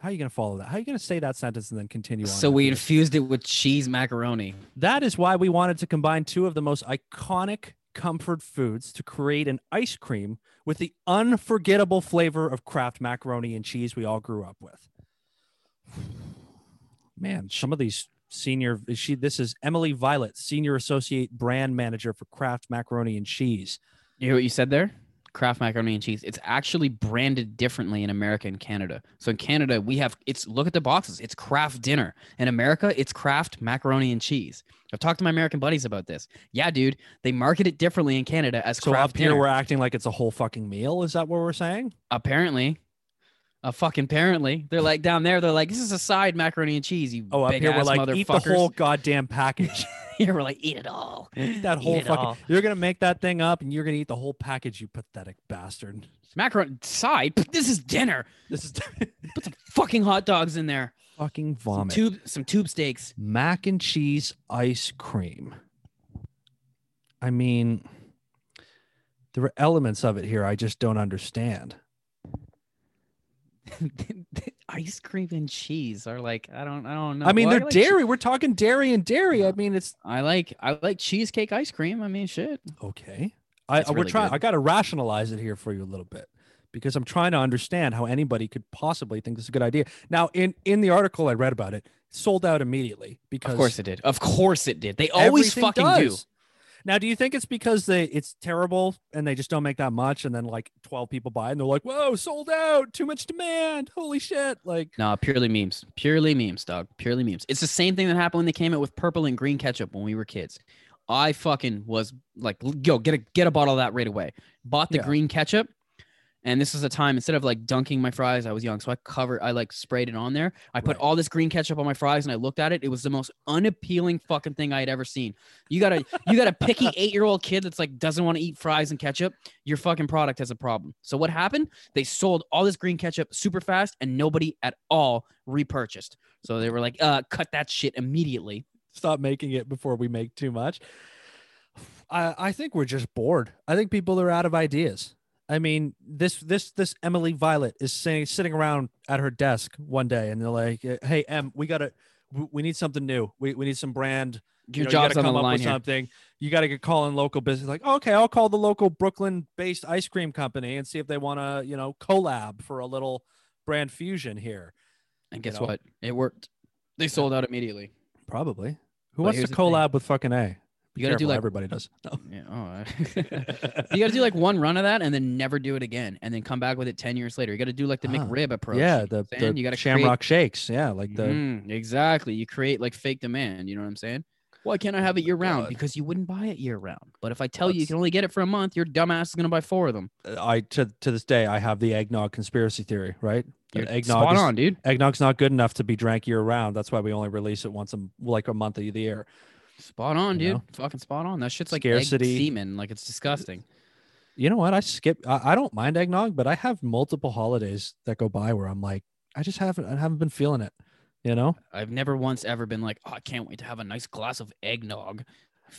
S2: How are you going to follow that? How are you going to say that sentence and then continue on?
S1: So we infused it with cheese macaroni.
S2: That is why we wanted to combine two of the most iconic comfort foods to create an ice cream with the unforgettable flavor of Kraft macaroni and cheese we all grew up with. *sighs* Man, some of these senior she this is Emily Violet, senior associate brand manager for Kraft macaroni and cheese.
S1: You hear what you said there? Kraft macaroni and cheese. It's actually branded differently in America and Canada. So in Canada, we have it's look at the boxes. It's Kraft dinner. In America, it's Kraft macaroni and cheese. I've talked to my American buddies about this. Yeah, dude, they market it differently in Canada as
S2: So
S1: Kraft
S2: up here
S1: dinner.
S2: we're acting like it's a whole fucking meal. Is that what we're saying?
S1: apparently, uh, fucking apparently, they're like down there. They're like, this is a side macaroni and cheese. You
S2: Oh, up here we're like eat the whole goddamn package. *laughs*
S1: Here we're like, eat it all. *laughs*
S2: eat that whole
S1: it
S2: fucking. You're gonna make that thing up and you're gonna eat the whole package. You pathetic bastard.
S1: macaroni side. This is dinner.
S2: This is *laughs*
S1: Put some fucking hot dogs in there.
S2: fucking
S1: Some
S2: vomit.
S1: tube, some tube steaks.
S2: mac and cheese ice cream. I mean, there are elements of it here I just don't understand. *laughs*
S1: ice cream and cheese are like I don't I don't know.
S2: I mean,
S1: Well,
S2: they're
S1: like che-
S2: dairy. We're talking dairy and dairy. I mean, it's
S1: I like I like cheesecake ice cream. I mean, shit.
S2: okay. I
S1: It's
S2: uh,
S1: we're
S2: trying. I got to rationalize it here for you a little bit because I'm trying to understand how anybody could possibly think this is a good idea. Now, in in the article I read about it, sold out immediately because
S1: Of course it did. Of course it did. They always fucking do.
S2: Now, do you think it's because they it's terrible and they just don't make that much, and then like twelve people buy it and they're like, "Whoa, sold out! Too much demand! Holy shit!" Like,
S1: No, purely memes. Purely memes, dog. Purely memes. It's the same thing that happened when they came out with purple and green ketchup when we were kids. I fucking was like, yo, get a get a bottle of that right away. Bought the
S2: Yeah.
S1: green ketchup, And this was a time instead of like dunking my fries, I was young, so I covered, I like sprayed it on there. I put
S2: Right.
S1: all this green ketchup on my fries, and I looked at it. It was the most unappealing fucking thing I had ever seen. You got a *laughs* you got a picky eight year old kid that's like doesn't want to eat fries and ketchup. Your fucking product has a problem. So what happened? They sold all this green ketchup super fast, and nobody at all repurchased. So they were like, uh, cut that shit immediately.
S2: Stop making it before we make too much. I I think we're just bored. I think people are out of ideas. I mean, this this this Emily Violet is sitting sitting around at her desk one day, and they're like, "Hey, Em, we gotta, we, need something new. We we need some brand. You know,
S1: job's
S2: you gotta
S1: the
S2: come up
S1: line
S2: with
S1: here.
S2: something. You gotta get calling local business. Like, okay, I'll call the local Brooklyn-based ice cream company and see if they want to, you know, collab for a little brand fusion here.
S1: And guess
S2: know?
S1: what? It worked. They sold out immediately.
S2: Probably. Who
S1: But
S2: wants to
S1: here's the thing.
S2: collab with fucking A?
S1: You gotta do like-
S2: everybody does. *laughs* No.
S1: Yeah. Oh, I- *laughs* you got to do like one run of that and then never do it again, and then come back with it ten years later. You got to do like the
S2: Ah,
S1: McRib approach.
S2: Yeah,
S1: you know
S2: the,
S1: what I'm saying?
S2: the
S1: you got to
S2: Shamrock Shakes. Yeah, like the
S1: Mhm, exactly. You create like fake demand. You know what I'm saying? Why can't I have it year round?
S2: God.
S1: Because you wouldn't buy it year round. But if I tell you you can only get it for a month, your dumbass is gonna buy four of them.
S2: I to to this day I have the eggnog conspiracy theory. Right,
S1: You're
S2: eggnog
S1: spot
S2: is,
S1: on, dude.
S2: Eggnog's not good enough to be drank year round. That's why we only release it once a like a month of the year.
S1: Spot on,
S2: You
S1: dude.
S2: know?
S1: Fucking spot on. That shit's like
S2: Scarcity.
S1: semen. Like it's disgusting.
S2: You know what? I skip. I, I don't mind eggnog, but I have multiple holidays that go by where I'm like, I just haven't. I haven't been feeling it. You know,
S1: I've never once ever been like, oh, I can't wait to have a nice glass of eggnog.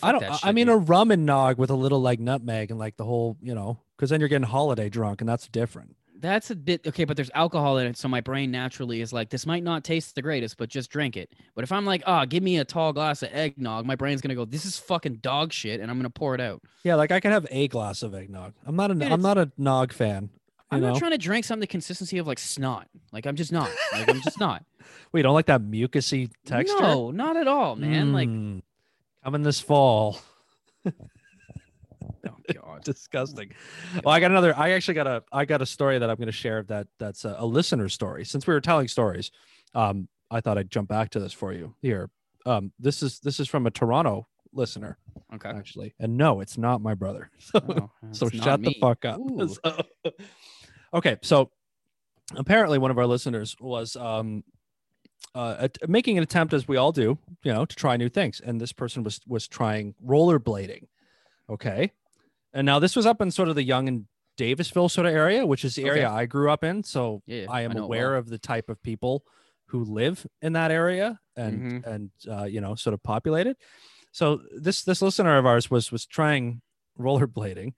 S2: I don't. I- I mean,
S1: dude.
S2: a rum and nog with a little like nutmeg and like the whole, you know, because then you're getting holiday drunk, and that's different.
S1: That's a bit okay, but there's alcohol in it, so my brain naturally is like, this might not taste the greatest, but just drink it. But if I'm like, oh, give me a tall glass of eggnog, my brain's gonna go, this is fucking dog shit, and I'm gonna pour it out.
S2: Yeah, like I could have a glass of eggnog. I'm not an.
S1: Dude,
S2: I'm not a nog fan.
S1: I'm
S2: know,
S1: not trying to drink something the consistency of like snot. Like I'm just not. Like I'm just not. *laughs*
S2: we don't like that mucusy texture.
S1: No, not at all, man. Like,
S2: Mm, coming this fall. *laughs* Disgusting. Well, I got another. I actually got a. I got a story that I'm going to share. That that's a, a listener story. Since we were telling stories, um, I thought I'd jump back to this for you here. Um, this is this is from a Toronto listener
S1: Okay.
S2: actually, and no, it's not my brother. *laughs* So,
S1: Oh,
S2: so shut the fuck up. *laughs* So- okay, so apparently one of our listeners was um uh making an attempt as we all do, you know, to try new things, and this person was was trying rollerblading. Okay, and now this was up in sort of the Yonge and Davisville sort of area, which is the
S1: Okay.
S2: area I grew up in. So
S1: Yeah,
S2: I am
S1: I know it
S2: aware
S1: well.
S2: of the type of people who live in that area and
S1: Mm-hmm.
S2: and uh, you know sort of populate it. So this this listener of ours was was trying rollerblading,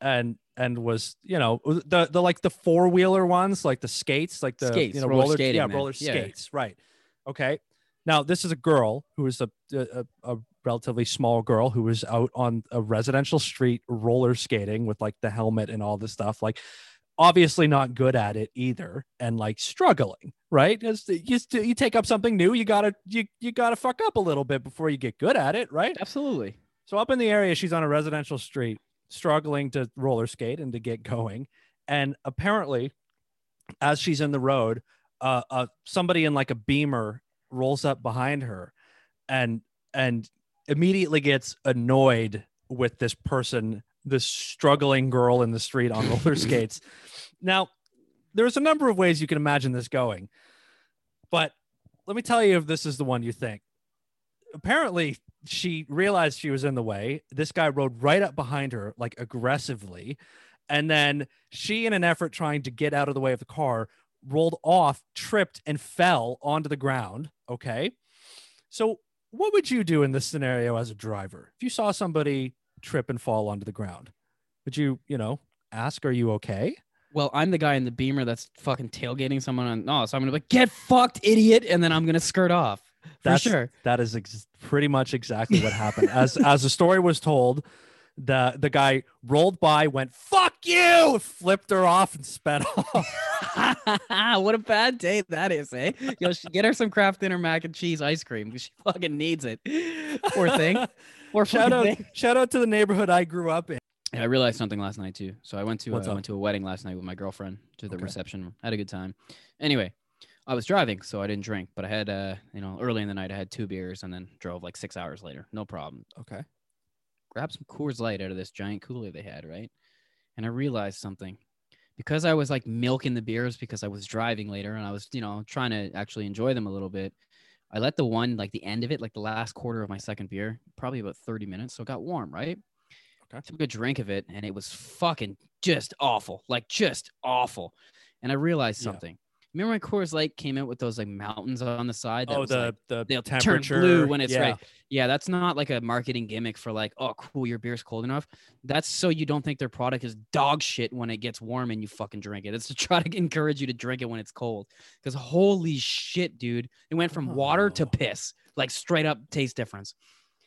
S2: and and was you know the the like the four wheeler ones like the skates like the
S1: Skates,
S2: you know
S1: roller skating,
S2: yeah
S1: man.
S2: roller
S1: Yeah.
S2: skates right okay now this is a girl who is a, a a relatively small girl who was out on a residential street roller skating with like the helmet and all this stuff like obviously not good at it either and like struggling right It's- you, you take up something new you gotta you, you gotta fuck up a little bit before you get good at it right
S1: Absolutely.
S2: so up in the area, she's on a residential street, struggling to roller skate and to get going. And apparently, as she's in the road, uh, uh, somebody in like a beamer rolls up behind her, and and immediately gets annoyed with this person, this struggling girl in the street on roller *laughs* skates. Now, there's a number of ways you can imagine this going, but let me tell you if this is the one you think. Apparently, she realized she was in the way. This guy rode right up behind her, like aggressively. And then she, in an effort trying to get out of the way of the car, rolled off, tripped, and fell onto the ground. Okay. So, what would you do in this scenario as a driver? If you saw somebody trip and fall onto the ground, would you, you know, ask, Are you okay?
S1: Well, I'm the guy in the beamer that's fucking tailgating someone on. No, so I'm gonna be like, get fucked, idiot, and then I'm gonna skirt off for
S2: That's-
S1: sure.
S2: That is ex- pretty much exactly what happened. As *laughs* as the story was told, the the guy rolled by, went "fuck you," flipped her off, and sped *laughs* off. *laughs*
S1: what a bad day that is, eh? Yo, get her some Kraft dinner mac and cheese ice cream because she fucking needs it. Poor thing. *laughs* Poor
S2: shout out,
S1: thing.
S2: shout out to the neighborhood I grew up in.
S1: Yeah, I realized something last night too. So I went to uh, I went to a wedding last night with my girlfriend to the
S2: Okay.
S1: reception. Had a good time. Anyway, I was driving, so I didn't drink, but I had uh, you know, early in the night I had two beers and then drove like six hours later. No problem.
S2: Okay.
S1: Grabbed some Coors Light out of this giant cooler they had, right? And I realized something. because I was like milking the beers because I was driving later and I was, you know, trying to actually enjoy them a little bit. I let the one like the end of it, like the last quarter of my second beer, probably about 30 minutes. So it got warm, right?
S2: Okay.
S1: Took a drink of it and it was fucking just awful. Like just awful. And I realized something. Remember when Coors Light came out with those like mountains on the side? that
S2: Oh,
S1: was,
S2: the
S1: like,
S2: the
S1: they'll
S2: temperature
S1: turn blue when it's
S2: yeah.
S1: right. Yeah, that's not like a marketing gimmick for like, oh, cool, your beer's cold enough. That's so you don't think their product is dog shit when it gets warm and you fucking drink it. It's to try to *laughs* encourage you to drink it when it's cold. Because holy shit, dude, it went from water to
S2: Oh.
S1: piss, like straight up taste difference.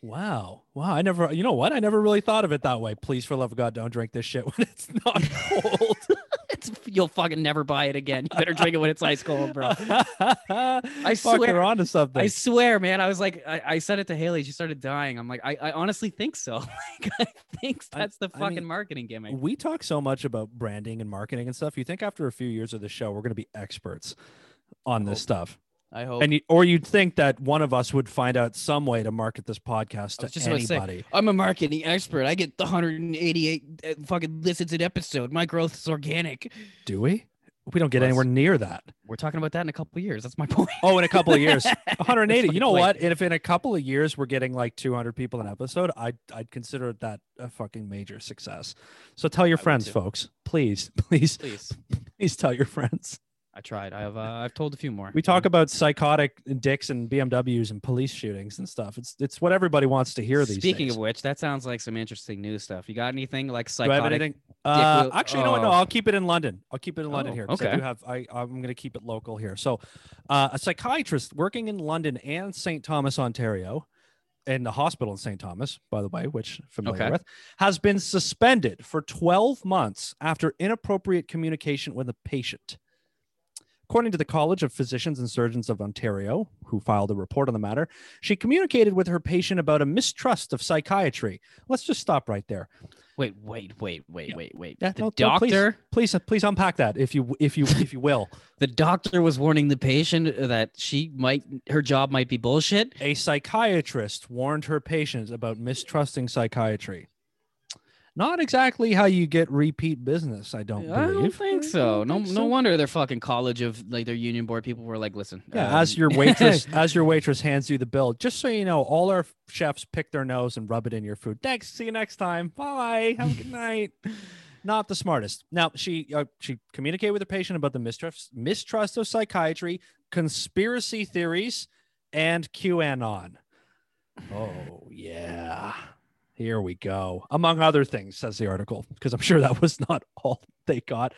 S2: Wow. Wow. I never, you know what? I never really thought of it that way. Please, for love of God, don't drink this shit *laughs* when it's not *laughs* cold.
S1: It's you'll fucking never buy it again. You better drink it when it's ice cold, bro. *laughs*
S2: I
S1: swear-
S2: They're onto something.
S1: I swear, man. I was like, I, I said it to Haley. She started dying. I'm like, I, I honestly think so. *laughs* like, I think that's the
S2: I
S1: fucking
S2: mean,
S1: marketing gimmick.
S2: we talk so much about branding and marketing and stuff. You think after a few years of the show, we're going to be experts on this
S1: Hope.
S2: stuff.
S1: I hope.
S2: And you, or you'd think that one of us would find out some way to market this podcast to
S1: just to say,
S2: anybody.
S1: I'm a marketing expert. I get the 188 uh, fucking listens an episode. My growth is organic.
S2: Do we? We don't get
S1: Plus-
S2: anywhere near that.
S1: We're talking about that in a couple of years. That's my point.
S2: Oh, in a couple of years, *laughs* 180. You know
S1: point.
S2: what? And if in a couple of years we're getting like 200 people an episode, I'd I'd consider that a fucking major success. So tell your
S1: I
S2: friends, folks. Please, *laughs* please,
S1: Please. *laughs*
S2: please tell your friends.
S1: I tried. I've uh, I've told a few more.
S2: We talk about psychotic dicks and BMWs and police shootings and stuff. It's it's what everybody wants to hear these days.
S1: Speaking
S2: days.
S1: of which, that sounds like some interesting news stuff. You got anything like
S2: Do I have
S1: psychotic?
S2: anything? Uh, actually, know? No,
S1: oh.
S2: I'll keep it in London. I'll keep it in London
S1: Oh,
S2: here. 'cause I
S1: okay.
S2: do have. I I'm going to keep it local here. So, uh, a psychiatrist working in London and St. Thomas, Ontario, in the hospital in St. Thomas, by the way, which familiar
S1: Okay.
S2: with, has been suspended for 12 months after inappropriate communication with a patient. According to the College of Physicians and Surgeons of Ontario, who filed a report on the matter, she communicated with her patient about a mistrust of psychiatry. Let's just stop right there.
S1: Wait, wait, wait, wait,
S2: Yeah.
S1: wait, wait.
S2: Yeah,
S1: the
S2: no, no, please.
S1: doctor,
S2: Please, uh, please unpack that if you if you if you will. *laughs*
S1: the doctor was warning the patient that she might, her job might be bullshit.
S2: A psychiatrist warned her patients about mistrusting psychiatry. Not exactly how you get repeat business, I don't
S1: I
S2: believe.
S1: don't think so.
S2: don't
S1: No,
S2: think
S1: no
S2: so.
S1: wonder their fucking college of like their union board people were like, listen.
S2: Yeah,
S1: um,
S2: as your *laughs* waitress, as your waitress hands you the bill, just so you know, all our chefs pick their nose and rub it in your food. Thanks. See you next time. Bye. Have a good night. *laughs* Not the smartest. Now she uh, she communicated with the patient about the mistrust mistrust of psychiatry, conspiracy theories, and QAnon. Oh yeah. Here we go. Among other things, says the article, because I'm sure that *laughs* was not all they got.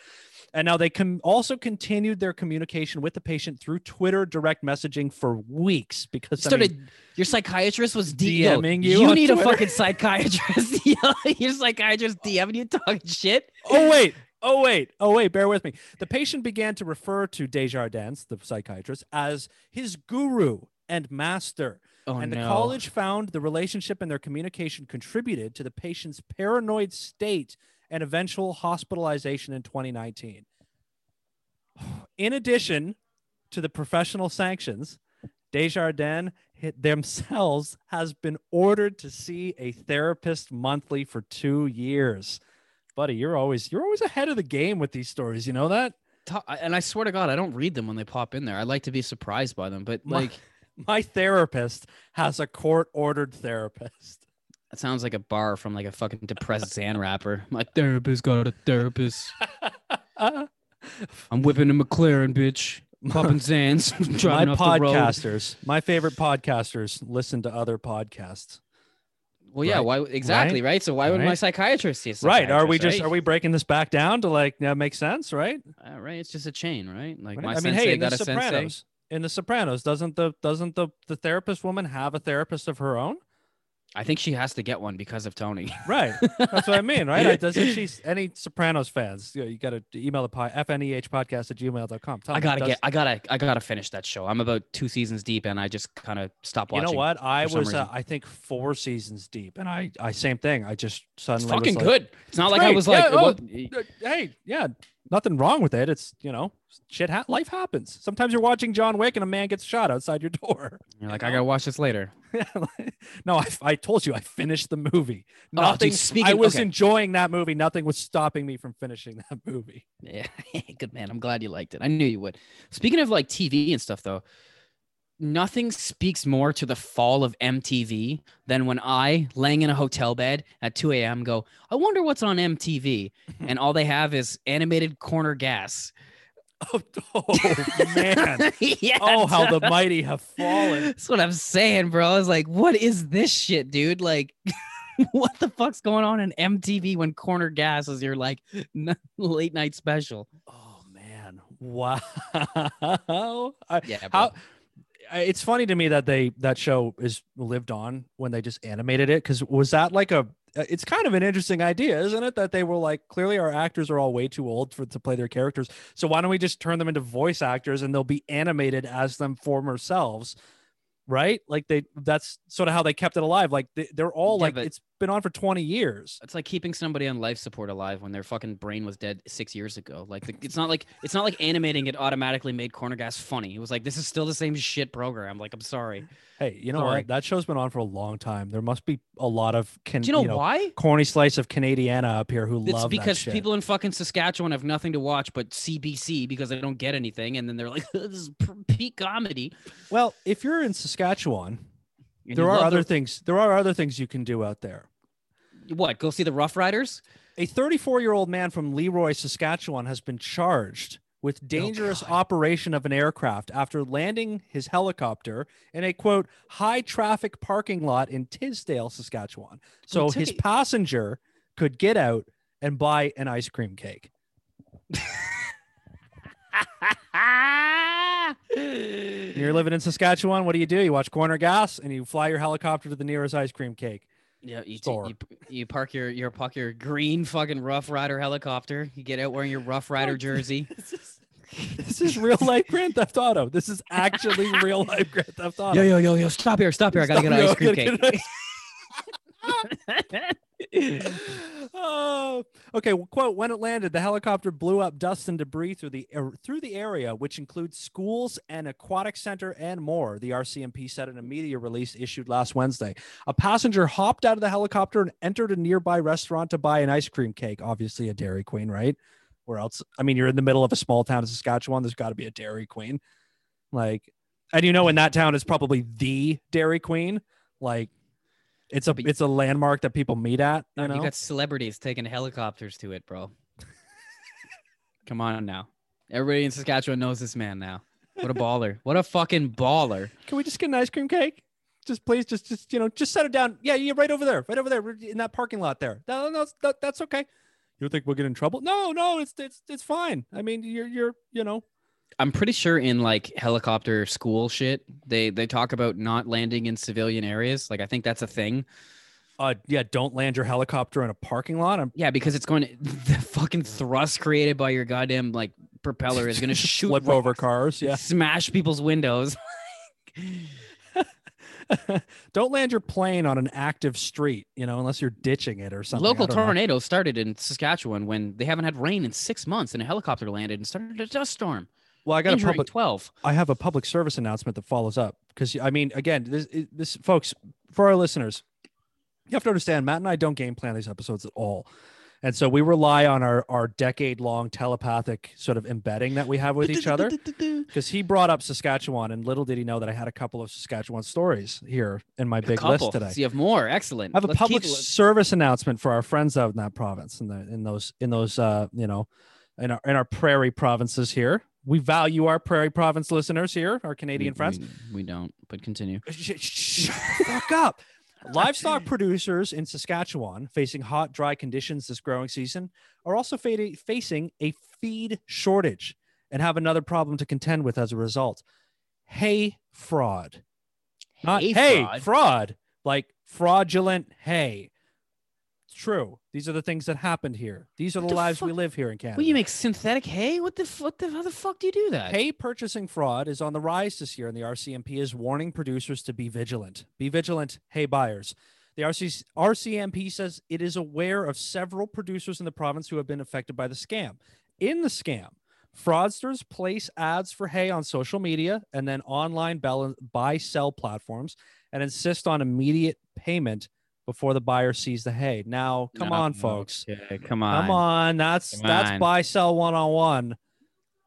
S2: And now they can also continued their communication with the patient through Twitter direct messaging for weeks because I mean,
S1: started. your psychiatrist was D- yo,
S2: DMing you
S1: You need a
S2: Twitter?
S1: fucking psychiatrist. *laughs* Yo, your psychiatrist DMing you talking shit.
S2: oh wait, oh wait, oh wait, bear with me. The patient began to refer to Desjardins, the psychiatrist, as his guru and master.
S1: Oh
S2: and the
S1: no.
S2: college found the relationship and their communication contributed to the patient's paranoid state and eventual hospitalization in 2019. *sighs* In addition to the professional sanctions, Desjardins themselves has been ordered to see a therapist monthly for two years. Buddy, you're always you're always ahead of the game with these stories. You know that?
S1: And I swear to God, I don't read them when they pop in there. I like to be surprised by them, but like
S2: My therapist has a court ordered therapist.
S1: That sounds like a bar from like a fucking depressed Zan rapper. *laughs* My therapist got a therapist. I'm whipping a McLaren, bitch. *laughs* Popping Zans, *laughs*
S2: my
S1: driving off the road.
S2: podcasters, my favorite podcasters, listen to other podcasts.
S1: Well, yeah,
S2: Right.
S1: why exactly, right? So why would my psychiatrist see a
S2: Right? Are we just
S1: right?
S2: are we breaking this back down to like that makes sense? Right?
S1: Uh, right, it's just a chain, right? Like
S2: Right?
S1: my
S2: I mean,
S1: sensei
S2: hey, in
S1: got
S2: the
S1: a sensei.
S2: In the Sopranos, doesn't the doesn't the the therapist woman have a therapist of her own?
S1: I think she has to get one because of Tony. *laughs*
S2: Right. That's what I mean, right? I- Doesn't she? *laughs* Any Sopranos fans? You, know, you got to email the pod, fneh podcast at gmail.com. Tell
S1: I gotta
S2: does-
S1: get, I gotta, I gotta finish that show. I'm about two seasons deep, and I just kind of stopped watching.
S2: You know what? I was, uh. I think, four seasons deep, and I, I same thing. I just
S1: It's
S2: suddenly
S1: fucking
S2: was like,
S1: good. It's not like I
S2: great.
S1: was
S2: Yeah,
S1: like,
S2: oh,
S1: what-
S2: Uh, Hey, yeah, nothing wrong with it. It's you know, shit. Ha- life happens. Sometimes you're watching John Wick and a man gets shot outside your door. *laughs*
S1: You're like, I gotta watch this later. *laughs*
S2: no, I, I told you I finished the movie.
S1: Oh,
S2: Nothing. I was
S1: okay.
S2: enjoying that movie. Nothing was stopping me from finishing that movie.
S1: Yeah, *laughs* good man. I'm glad you liked it. I knew you would. Speaking of like TV and stuff, though, nothing speaks more to the fall of MTV than when I, laying in a hotel bed at 2 a.m., go, I wonder what's on MTV. *laughs* and all they have is animated corner gas.
S2: Oh, *laughs* oh man. *laughs*
S1: yeah.
S2: Oh, how the mighty have fallen.
S1: That's what I'm saying, bro. I was like, what is this shit, dude? Like, what the fuck's going on in MTV when Corner Gas is your like late night special?
S2: Oh man. Wow.
S1: Yeah, bro.
S2: how it's funny to me that they that show is lived on when they just animated it because was that like a uh, it's kind of an interesting idea isn't it? That they were like clearly our actors are all way too old for to play their characters. So why don't we just turn them into voice actors and they'll be animated as them former selves right? Like they that's sort of how they kept it alive. Like they, they're all
S1: Yeah,
S2: like it's been on for 20 years
S1: It's like keeping somebody on life support alive when their fucking brain was dead six years ago. Like the, it's not like it's not like animating it automatically made Corner Gas funny. It was like this is still the same shit program. Like I'm sorry.
S2: hey you know
S1: Sorry.
S2: what that show's been on for a long time there must be a lot of can
S1: Do you know, why?
S2: corny slice of Canadiana up here who
S1: It's
S2: love
S1: because people in fucking Saskatchewan have nothing to watch but CBC because they don't get anything, and then they're like, *laughs* "This is peak comedy."
S2: Well, if you're in Saskatchewan,
S1: And
S2: there are other
S1: the-
S2: things. There are other things you can do out there.
S1: What? Go see the Roughriders?
S2: A 34 year old man from Leroy, Saskatchewan, has been charged with oh, dangerous
S1: Oh,
S2: operation of an aircraft after landing his helicopter in a quote high traffic parking lot in Tisdale, Saskatchewan. So his passenger could get out and buy an ice cream cake. *laughs* *laughs* You're living in Saskatchewan. What do you do? You watch Corner Gas and you fly your helicopter to the nearest ice cream cake.
S1: Yeah, you, t- you you park your your park your green fucking Roughrider helicopter. You get out wearing your Roughrider *laughs* jersey.
S2: This is, this is real life Grand Theft Auto. This is actually real life Grand Theft Auto.
S1: Yo yo yo yo! Stop here! Stop here! I gotta get an ice cream *laughs* cake.
S2: Oh, *laughs* okay. Well, quote: When it landed, the helicopter blew up dust and debris through the ar- through the area, which includes schools, an aquatic center, and more. The RCMP said in a media release issued last Wednesday. A passenger hopped out of the helicopter and entered a nearby restaurant to buy an ice cream cake. Obviously, a Dairy Queen, right? Where else? I mean, you're in the middle of a small town in Saskatchewan. There's got to be a Dairy Queen, like, and you know, in that town is probably the Dairy Queen, like. It's a it's a landmark that people meet at. You know,
S1: You got celebrities taking helicopters to it, bro. *laughs* Come on now. Everybody in Saskatchewan knows this man now. What a baller. What a fucking baller.
S2: Can we just get an ice cream cake? Just please, just just you know, just set it down. Yeah, yeah, right over there, right over there, in that parking lot there. No, no, that, that's okay. You think we'll get in trouble? No, no, it's it's it's fine. I mean, you're you're you know,
S1: I'm pretty sure in like helicopter school shit, they they talk about not landing in civilian areas. Like I think that's a thing.
S2: uh, yeah, don't land your helicopter in a parking lot. I'm
S1: Yeah, because it's going to *laughs* the fucking thrust created by your goddamn like propeller is going *laughs* to shoot
S2: flip over cars. Yeah, *laughs*
S1: smash people's windows.
S2: don't land your plane on an active street. You know, unless you're ditching it or something.
S1: Local
S2: know.
S1: tornado started in Saskatchewan when they haven't had rain in six months, and a helicopter landed and started a dust storm.
S2: Well, I got a
S1: Injuring
S2: public.
S1: twelve.
S2: I have a public service announcement that follows up because I mean, again, this, this folks for our listeners, you have to understand. Matt and I don't game plan these episodes at all, and so we rely on our our decade long telepathic sort of embedding that we have with each other. Because he brought up Saskatchewan, and little did he know that I had a couple of Saskatchewan stories here in my big
S1: Couple.
S2: list today.
S1: So you have more. Excellent.
S2: I have a
S1: Let's
S2: public service announcement for our friends out in that province, in the in those in those uh you know, in our in our prairie provinces here. We value our prairie province listeners here, our Canadian
S1: we,
S2: friends.
S1: We, we don't, but continue.
S2: Sh- sh- Shut the fuck up. *laughs* Livestock producers in Saskatchewan facing hot, dry conditions this growing season are also fa- facing a feed shortage and have another problem to contend with as a result. Hay fraud. Not
S1: Hay
S2: hay,
S1: fraud?
S2: fraud, like fraudulent hay. True. These are the things that happened here. These are the,
S1: the
S2: lives we live here in Canada.
S1: Well, you make synthetic hay? What the what the how the fuck do you do that?
S2: Hay purchasing fraud is on the rise this year, and the RCMP is warning producers to be vigilant. Be vigilant, hay buyers. The RC- RCMP says it is aware of several producers in the province who have been affected by the scam. In the scam, fraudsters place ads for hay on social media and then online buy sell platforms and insist on immediate payment before the buyer sees the hay. Now, come
S1: No,
S2: on, folks.
S1: Okay, come on.
S2: Come on. That's
S1: Come
S2: that's
S1: on.
S2: buy sell one on one.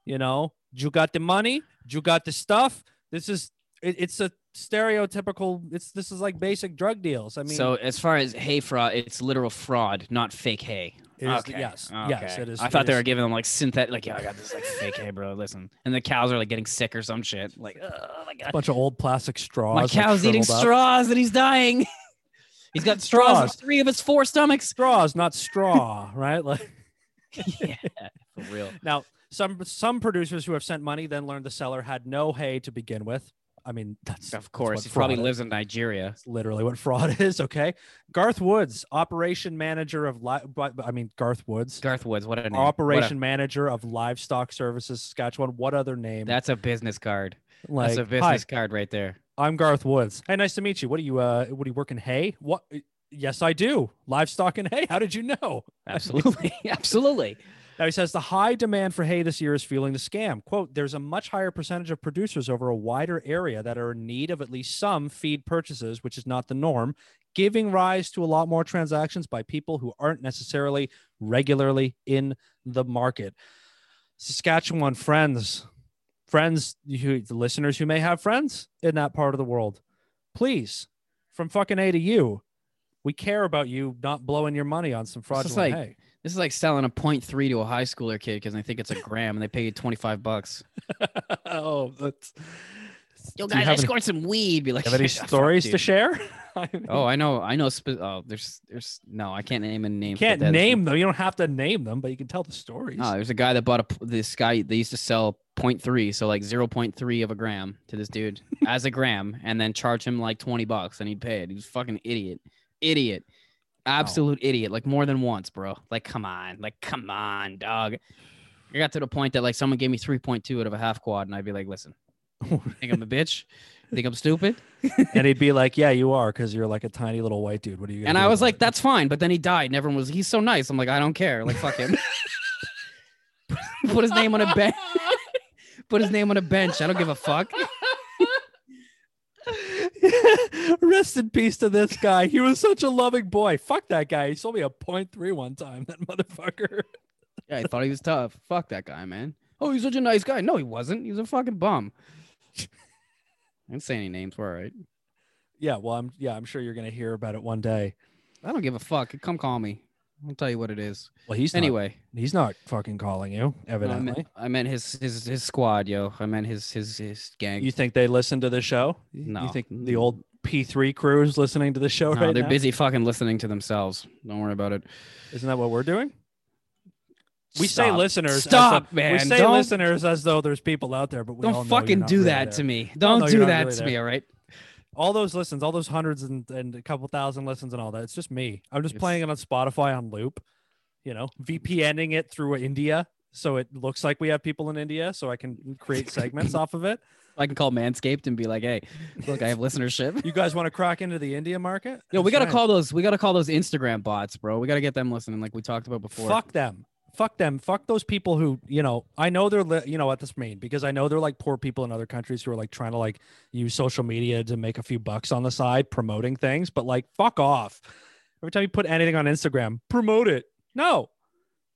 S2: You know, you got the money, you got the stuff. This is it, it's a stereotypical. It's this is like basic drug deals. I mean,
S1: so as far as hay fraud, it's literal fraud, not fake hay.
S2: is-
S1: okay.
S2: yes,
S1: okay.
S2: yes, it is.
S1: I
S2: it
S1: thought they were giving them like synthetic, like, yeah, I got this like fake hay, bro. Listen, and the cows are like getting sick or some shit. Like, oh my god.
S2: a bunch of old plastic straws.
S1: my
S2: like,
S1: cow's eating
S2: shriveled up.
S1: straws and he's dying. *laughs* he's got straws,
S2: Straws.
S1: three of his four stomachs.
S2: Straws, not straw, *laughs* right? Like *laughs*
S1: yeah, for real.
S2: now, some some producers who have sent money then learned the seller had no hay to begin with. I mean, that's
S1: Of course, he probably
S2: is.
S1: lives in Nigeria.
S2: That's literally what fraud *laughs* is. Okay, Garth Woods, operation manager of li- but I mean Garth Woods,
S1: Garth Woods, what a name. What a-
S2: operation manager of livestock services Saskatchewan. What other name?
S1: that's a business card.
S2: like,
S1: That's a business card right there.
S2: I'm Garth Woods. Hey, nice to meet you. What do you uh what do you work in hay? What yes, I do. Livestock and hay. How did you know?
S1: Absolutely, *laughs* absolutely.
S2: Now he says the high demand for hay this year is fueling the scam. Quote, there's a much higher percentage of producers over a wider area that are in need of at least some feed purchases, which is not the norm, giving rise to a lot more transactions by people who aren't necessarily regularly in the market. Saskatchewan friends, friends, who, the listeners who may have friends in that part of the world, please, from fucking A to you, we care about you not blowing your money on some fraudulent
S1: like-
S2: hay.
S1: This is like selling a point three to a high schooler kid because they think it's a gram and they pay you twenty five bucks. *laughs*
S2: oh, that's.
S1: Yo,
S2: Do you
S1: guys, I
S2: have any-
S1: scored some weed. Be like,
S2: have any stories to
S1: dude."
S2: share? *laughs*
S1: Oh, I know, I know. Spe- oh, there's, there's no, I can't name any
S2: you can't name them. You don't have to name them, but you can tell the stories.
S1: No, there's a guy that bought a. p- This guy they used to sell 0.3, so like 0.3 of a gram to this dude *laughs* as a gram, and then charge him like 20 bucks, and he'd pay it. He's fucking idiot, idiot, absolute idiot. Like more than once, bro. Like come on, like come on, dog. I got to the point that like someone gave me 3.2 out of a half quad, and I'd be like, listen, *laughs* think I'm a bitch, think I'm stupid, *laughs*
S2: and he'd be like, "Yeah, you are, because you're like a tiny little white dude. What are you?"
S1: And
S2: do
S1: I was like,
S2: it?"
S1: that's fine. But then he died, and everyone was, he's so nice. I'm like, I don't care. Like fuck him. Put his name on a bench. Put his name on a bench. I don't give a fuck. *laughs* *laughs*
S2: Rest in peace to this guy. He was such a loving boy. Fuck that guy. He sold me a point three one time. That motherfucker.
S1: Yeah, I thought he was tough. Fuck that guy, man. Oh, he's such a nice guy. No, he wasn't. He was a fucking bum. *laughs* I didn't say any names. We're all right.
S2: Yeah, well, I'm yeah, I'm sure you're gonna hear about it one day.
S1: I don't give a fuck. Come call me. I'll tell you what it is.
S2: Well, he's not,
S1: Anyway,
S2: he's not fucking calling you,
S1: no, I,
S2: evidently.
S1: meant, I meant his his his squad, yo. I meant his his his gang.
S2: You think they listen to the show?
S1: No.
S2: You think the old P3 crew is listening to the show
S1: no,
S2: right
S1: they're
S2: now?
S1: busy fucking listening to themselves. Don't worry about it.
S2: Isn't that what we're doing? We say listeners.
S1: Stop,
S2: though- We say
S1: Don't-
S2: listeners as though there's people out there, but we
S1: Don't fucking do that
S2: there.
S1: to me. Don't do that
S2: really
S1: to me, all right?
S2: All those listens, all those hundreds and, and a couple thousand listens and all that. It's just me. I'm just
S1: It's-
S2: playing it on Spotify on loop. You know, VPNing it through India, so it looks like we have people in India, so I can create segments off of it. *laughs*
S1: I can call Manscaped and be like, "Hey, look, I have *laughs* listenership."
S2: You guys want to crack into the India market?
S1: Yo, we
S2: That's
S1: gotta call those. We gotta call those Instagram bots, bro. We gotta get them listening, like we talked about before.
S2: Fuck them. Fuck them. Fuck those people who, you know, I know they're, li- you know, what this mean because I know they're like poor people in other countries who are like trying to like use social media to make a few bucks on the side promoting things, but like fuck off. Every time you put anything on Instagram, promote it. No,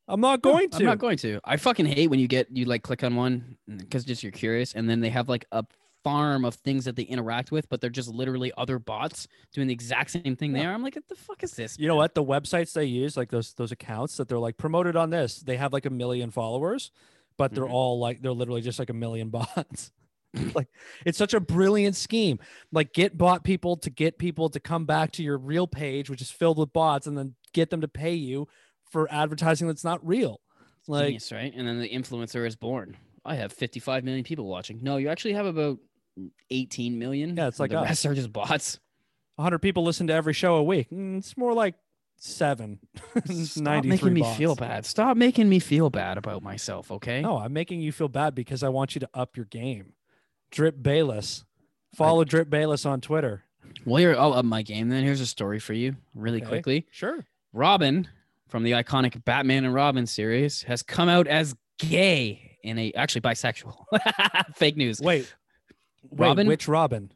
S2: I'm not
S1: No,
S2: going to.
S1: I'm not going to. I fucking hate when you get you like click on one because just you're curious, and then they have like a farm of things that they interact with, but they're just literally other bots doing the exact same thing they are. I'm like, what the fuck is this?
S2: You know what? The websites they use, like those those accounts that they're like promoted on this, they have like a million followers, but they're
S1: Mhm.
S2: all like they're literally just like a million *laughs* bots. *laughs* like it's such a brilliant scheme. Like get bot people to get people to come back to your real page, which is filled with bots, and then get them to pay you for advertising that's not real. Like
S1: Genius, right? And then the influencer is born. I have 55 million people watching. No, you actually have about 18 million.
S2: Yeah, it's like
S1: the
S2: us.
S1: rest are just bots.
S2: 100 people listen to every show a week. Mm, it's more like seven. *laughs*
S1: Stop making me feel bad. Stop making me feel bad about myself, okay?
S2: No, I'm making you feel bad because I want you to up your game. Drip Bayless. Follow Drip Bayless on Twitter.
S1: Well, here, I'll up my game then. Here's a story for you, really
S2: Okay.
S1: quickly.
S2: Sure.
S1: Robin from the iconic Batman and Robin series has come out as gay in a actually bisexual. *laughs* Fake news.
S2: Wait, wait,
S1: Robin?
S2: which Robin?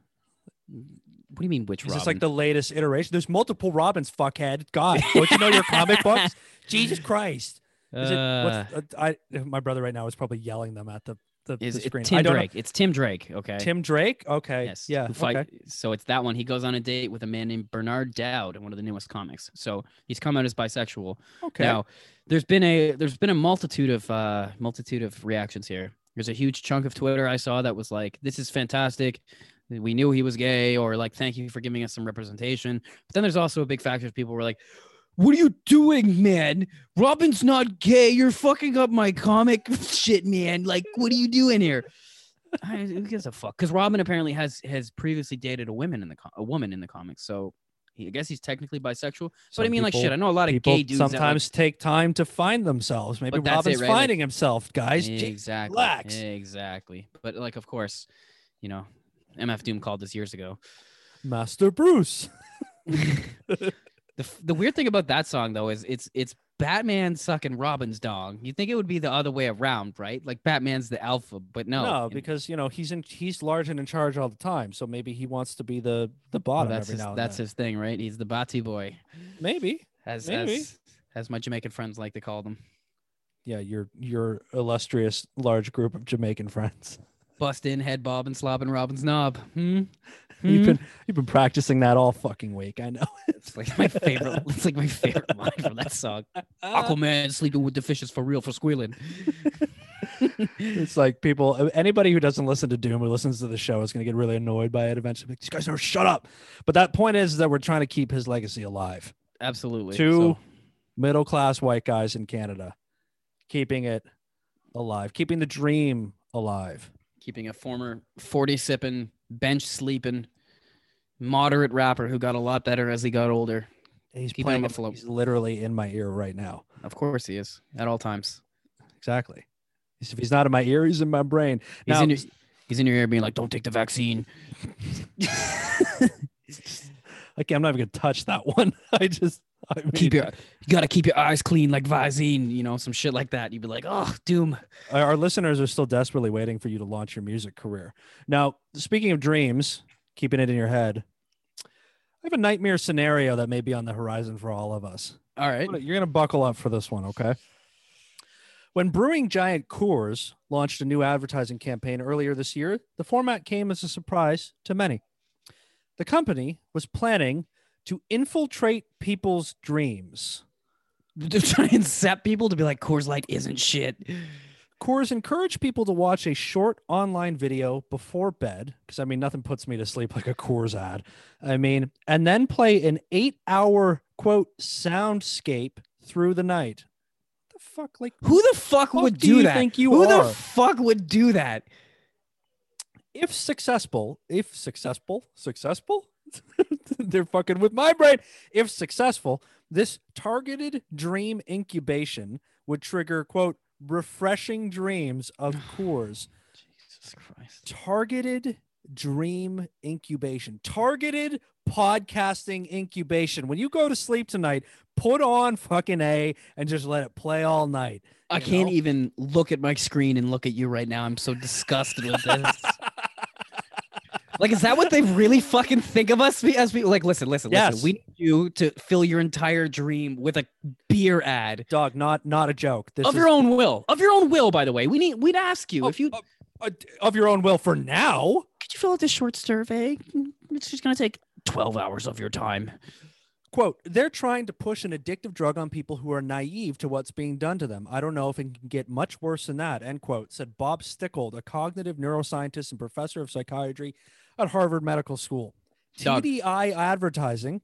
S1: What do you mean which
S2: Is
S1: Robin?
S2: this like the latest iteration? There's multiple Robins, fuckhead. God, don't you know your comic *laughs* books? Jesus Christ! Is it?
S1: Uh,
S2: What's, uh, I my brother right now is probably yelling them at the the,
S1: is
S2: the
S1: it
S2: screen. I
S1: Tim
S2: don't know.
S1: Drake? It's Tim Drake. Okay.
S2: Tim Drake. Okay.
S1: Yes.
S2: Yeah.
S1: who fight-
S2: Okay.
S1: So it's that one. He goes on a date with a man named Bernard Dowd in one of the newest comics. So he's come out as bisexual.
S2: Okay.
S1: Now, there's been a there's been a multitude of uh multitude of reactions here. There's a huge chunk of Twitter I saw that was like, "This is fantastic. We knew he was gay," or like, "Thank you for giving us some representation." But then there's also a big factor of people were like, "What are you doing, man? Robin's not gay. You're fucking up my comic *laughs* shit, man. Like, what are you doing here?" I, who gives a fuck? Because Robin apparently has has previously dated a woman in the co- a woman in the comics, so he, I guess he's technically bisexual. But I
S2: Some
S1: mean, like shit. I know a lot of
S2: People
S1: gay dudes. that, like-
S2: sometimes take time to find themselves. Maybe
S1: that's it,
S2: Robin's
S1: right? Like-
S2: finding himself, guys.
S1: Exactly,
S2: relax.
S1: exactly. But like, of course, you know, MF Doom called this years ago.
S2: Master Bruce. *laughs*
S1: the the weird thing about that song though is it's it's Batman sucking Robin's dong. You think it would be the other way around, right? Like Batman's the alpha, but no.
S2: No, because you know he's in he's large and in charge all the time. So maybe he wants to be the the bottom
S1: that's
S2: every
S1: his,
S2: now and
S1: that's
S2: then.
S1: his thing, right? He's the Bati boy,
S2: Maybe.
S1: as
S2: Maybe.
S1: as as my Jamaican friends like to call them.
S2: Yeah, your your illustrious large group of Jamaican friends.
S1: Bust in, head bob, and slob and Robin's knob. Hmm?
S2: You've
S1: Hmm?
S2: been you've been practicing that all fucking week. I know. *laughs*
S1: It's like my favorite. It's like my favorite line from that song. Aquaman sleeping with the fishes for real for squealing. *laughs*
S2: it's like people anybody who doesn't listen to Doom who listens to the show is gonna get really annoyed by it eventually. Like, These guys are shut up. But that point is that we're trying to keep his legacy alive.
S1: Absolutely.
S2: Two
S1: So,
S2: middle class white guys in Canada, keeping it alive, keeping the dream alive.
S1: Keeping a former 40 sipping, bench sleeping, moderate rapper who got a lot better as he got older.
S2: He's
S1: Keeping
S2: playing
S1: him afloat.
S2: He's literally in my ear right now.
S1: Of course he is at all times.
S2: Exactly. If he's not in my ear, he's in my brain.
S1: He's
S2: Now,
S1: in your he's in your ear being like, "Don't take the vaccine." *laughs*
S2: okay, I'm not even gonna touch that one. *laughs* I just *laughs* I mean,
S1: keep your you gotta keep your eyes clean like Visine, you know, some shit like that. You'd be like, "Oh, Doom."
S2: our our listeners are still desperately waiting for you to launch your music career. Now, speaking of dreams, keeping it in your head, I have a nightmare scenario that may be on the horizon for all of us.
S1: All right.
S2: You're going to buckle up for this one, okay? When brewing giant Coors launched a new advertising campaign earlier this year, the format came as a surprise to many. The company was planning to infiltrate people's dreams. *laughs*
S1: To try and set people to be like, Coors Light isn't shit.
S2: Coors encourage people to watch a short online video before bed, because I mean, nothing puts me to sleep like a Coors ad. I mean, and then play an eight hour quote soundscape through the night. What the fuck? Like,
S1: Who the fuck,
S2: fuck
S1: would
S2: do
S1: do,
S2: you
S1: that?
S2: think you
S1: Who
S2: are?
S1: the fuck would do that?
S2: if successful, if successful, successful, *laughs* they're fucking with my brain. If successful, this targeted dream incubation would trigger, quote, refreshing dreams of *sighs* Coors.
S1: Jesus Christ.
S2: Targeted dream incubation, targeted podcasting incubation. When you go to sleep tonight, put on fucking A and just let it play all night.
S1: I can't even look at my screen and look at you right now. I'm so disgusted with this. *laughs* like, is that what they really fucking think of us as we like? Listen, listen,
S2: Yes.
S1: listen. We need you to fill your entire dream with a beer ad
S2: Dog, not not a joke. This
S1: of
S2: is
S1: your own will. Of your own will, by the way. We need. We'd ask you
S2: Oh,
S1: if you
S2: uh, uh, of your own will for now.
S1: could you fill out this short survey. It's just gonna take twelve hours of your time.
S2: Quote, they're trying to push an addictive drug on people who are naive to what's being done to them. I don't know if it can get much worse than that, end quote, said Bob Stickgold, a cognitive neuroscientist and professor of psychiatry at Harvard Medical School.
S1: Dog.
S2: TDI advertising,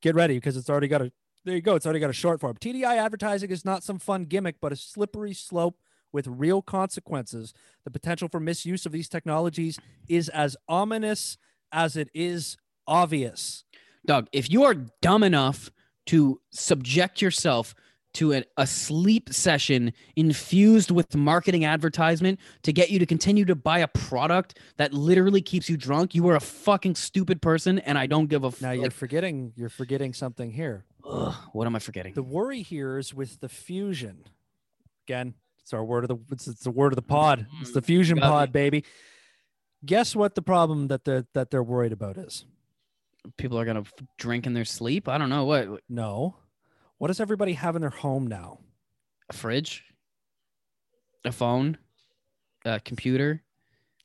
S2: get ready because it's already got a, there you go, it's already got a short form. TDI advertising is not some fun gimmick, but a slippery slope with real consequences. The potential for misuse of these technologies is as ominous as it is obvious.
S1: Doug, if you are dumb enough to subject yourself to a, a sleep session infused with marketing advertisement to get you to continue to buy a product that literally keeps you drunk, you are a fucking stupid person, and I don't give a f-
S2: Now you're
S1: like,
S2: forgetting you're forgetting something here.
S1: ugh, what am I forgetting?
S2: The worry here is with the fusion. Again, It's our word of the it's, it's the word of the pod. It's the fusion pod, baby. Guess what the problem that they're that they're worried about is?
S1: People are gonna drink in their sleep. I don't know what.
S2: No. What does everybody have in their home now?
S1: A fridge, a phone, a computer.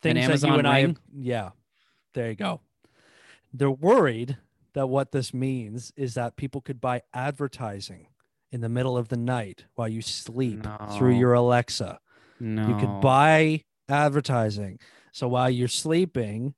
S2: Things that you
S1: Amazon
S2: and I yeah. There you go. They're worried that what this means is that people could buy advertising in the middle of the night while you sleep through your Alexa.
S1: No.
S2: You could buy advertising. So while you're sleeping,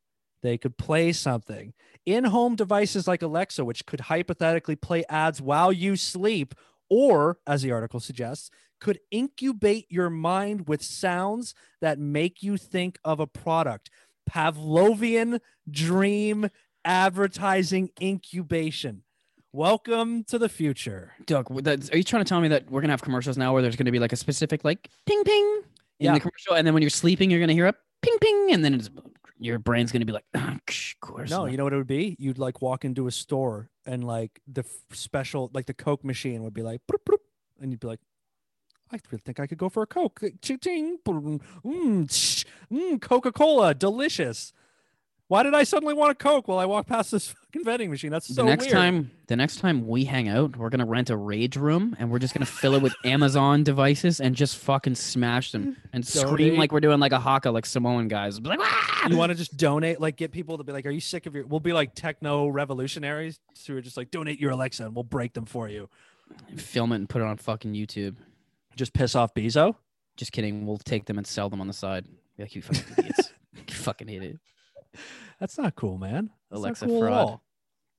S2: they could play something. In home devices like Alexa, which could hypothetically play ads while you sleep, or, as the article suggests, could incubate your mind with sounds that make you think of a product. Pavlovian dream advertising incubation. Welcome to the future.
S1: Doug, are you trying to tell me that we're gonna have commercials now where there's gonna be like a specific like ping ping in
S2: Yeah.
S1: the commercial, and then when you're sleeping, you're gonna hear a ping ping, and then it's, your brain's gonna be like, "Ah, of course.
S2: No,
S1: not."
S2: you know what it would be? You'd like walk into a store and like the f- special, like the Coke machine would be like, "Broop, broop," and you'd be like, I really think I could go for a Coke. Ching, boom, mm, mm, Coca Cola, delicious. Why did I suddenly want a Coke while I walk past this *laughs* fucking vending machine? That's so
S1: the next
S2: weird.
S1: time, the next time we hang out, we're gonna rent a rage room, and we're just gonna fill it with Amazon devices and just fucking smash them *laughs* and scream like we're doing like a haka, like Samoan guys. Be like,
S2: you want to just donate, like get people to be like, "Are you sick of your?" We'll be like techno revolutionaries, so we're just like, donate your Alexa, and we'll break them for you.
S1: film it and put it on fucking YouTube.
S2: Just piss off Bezo.
S1: Just kidding. We'll take them and sell them on the side. Be like you fucking idiots. *laughs* you fucking idiot.
S2: That's not cool, man. That's not
S1: Alexa
S2: cool
S1: fraud.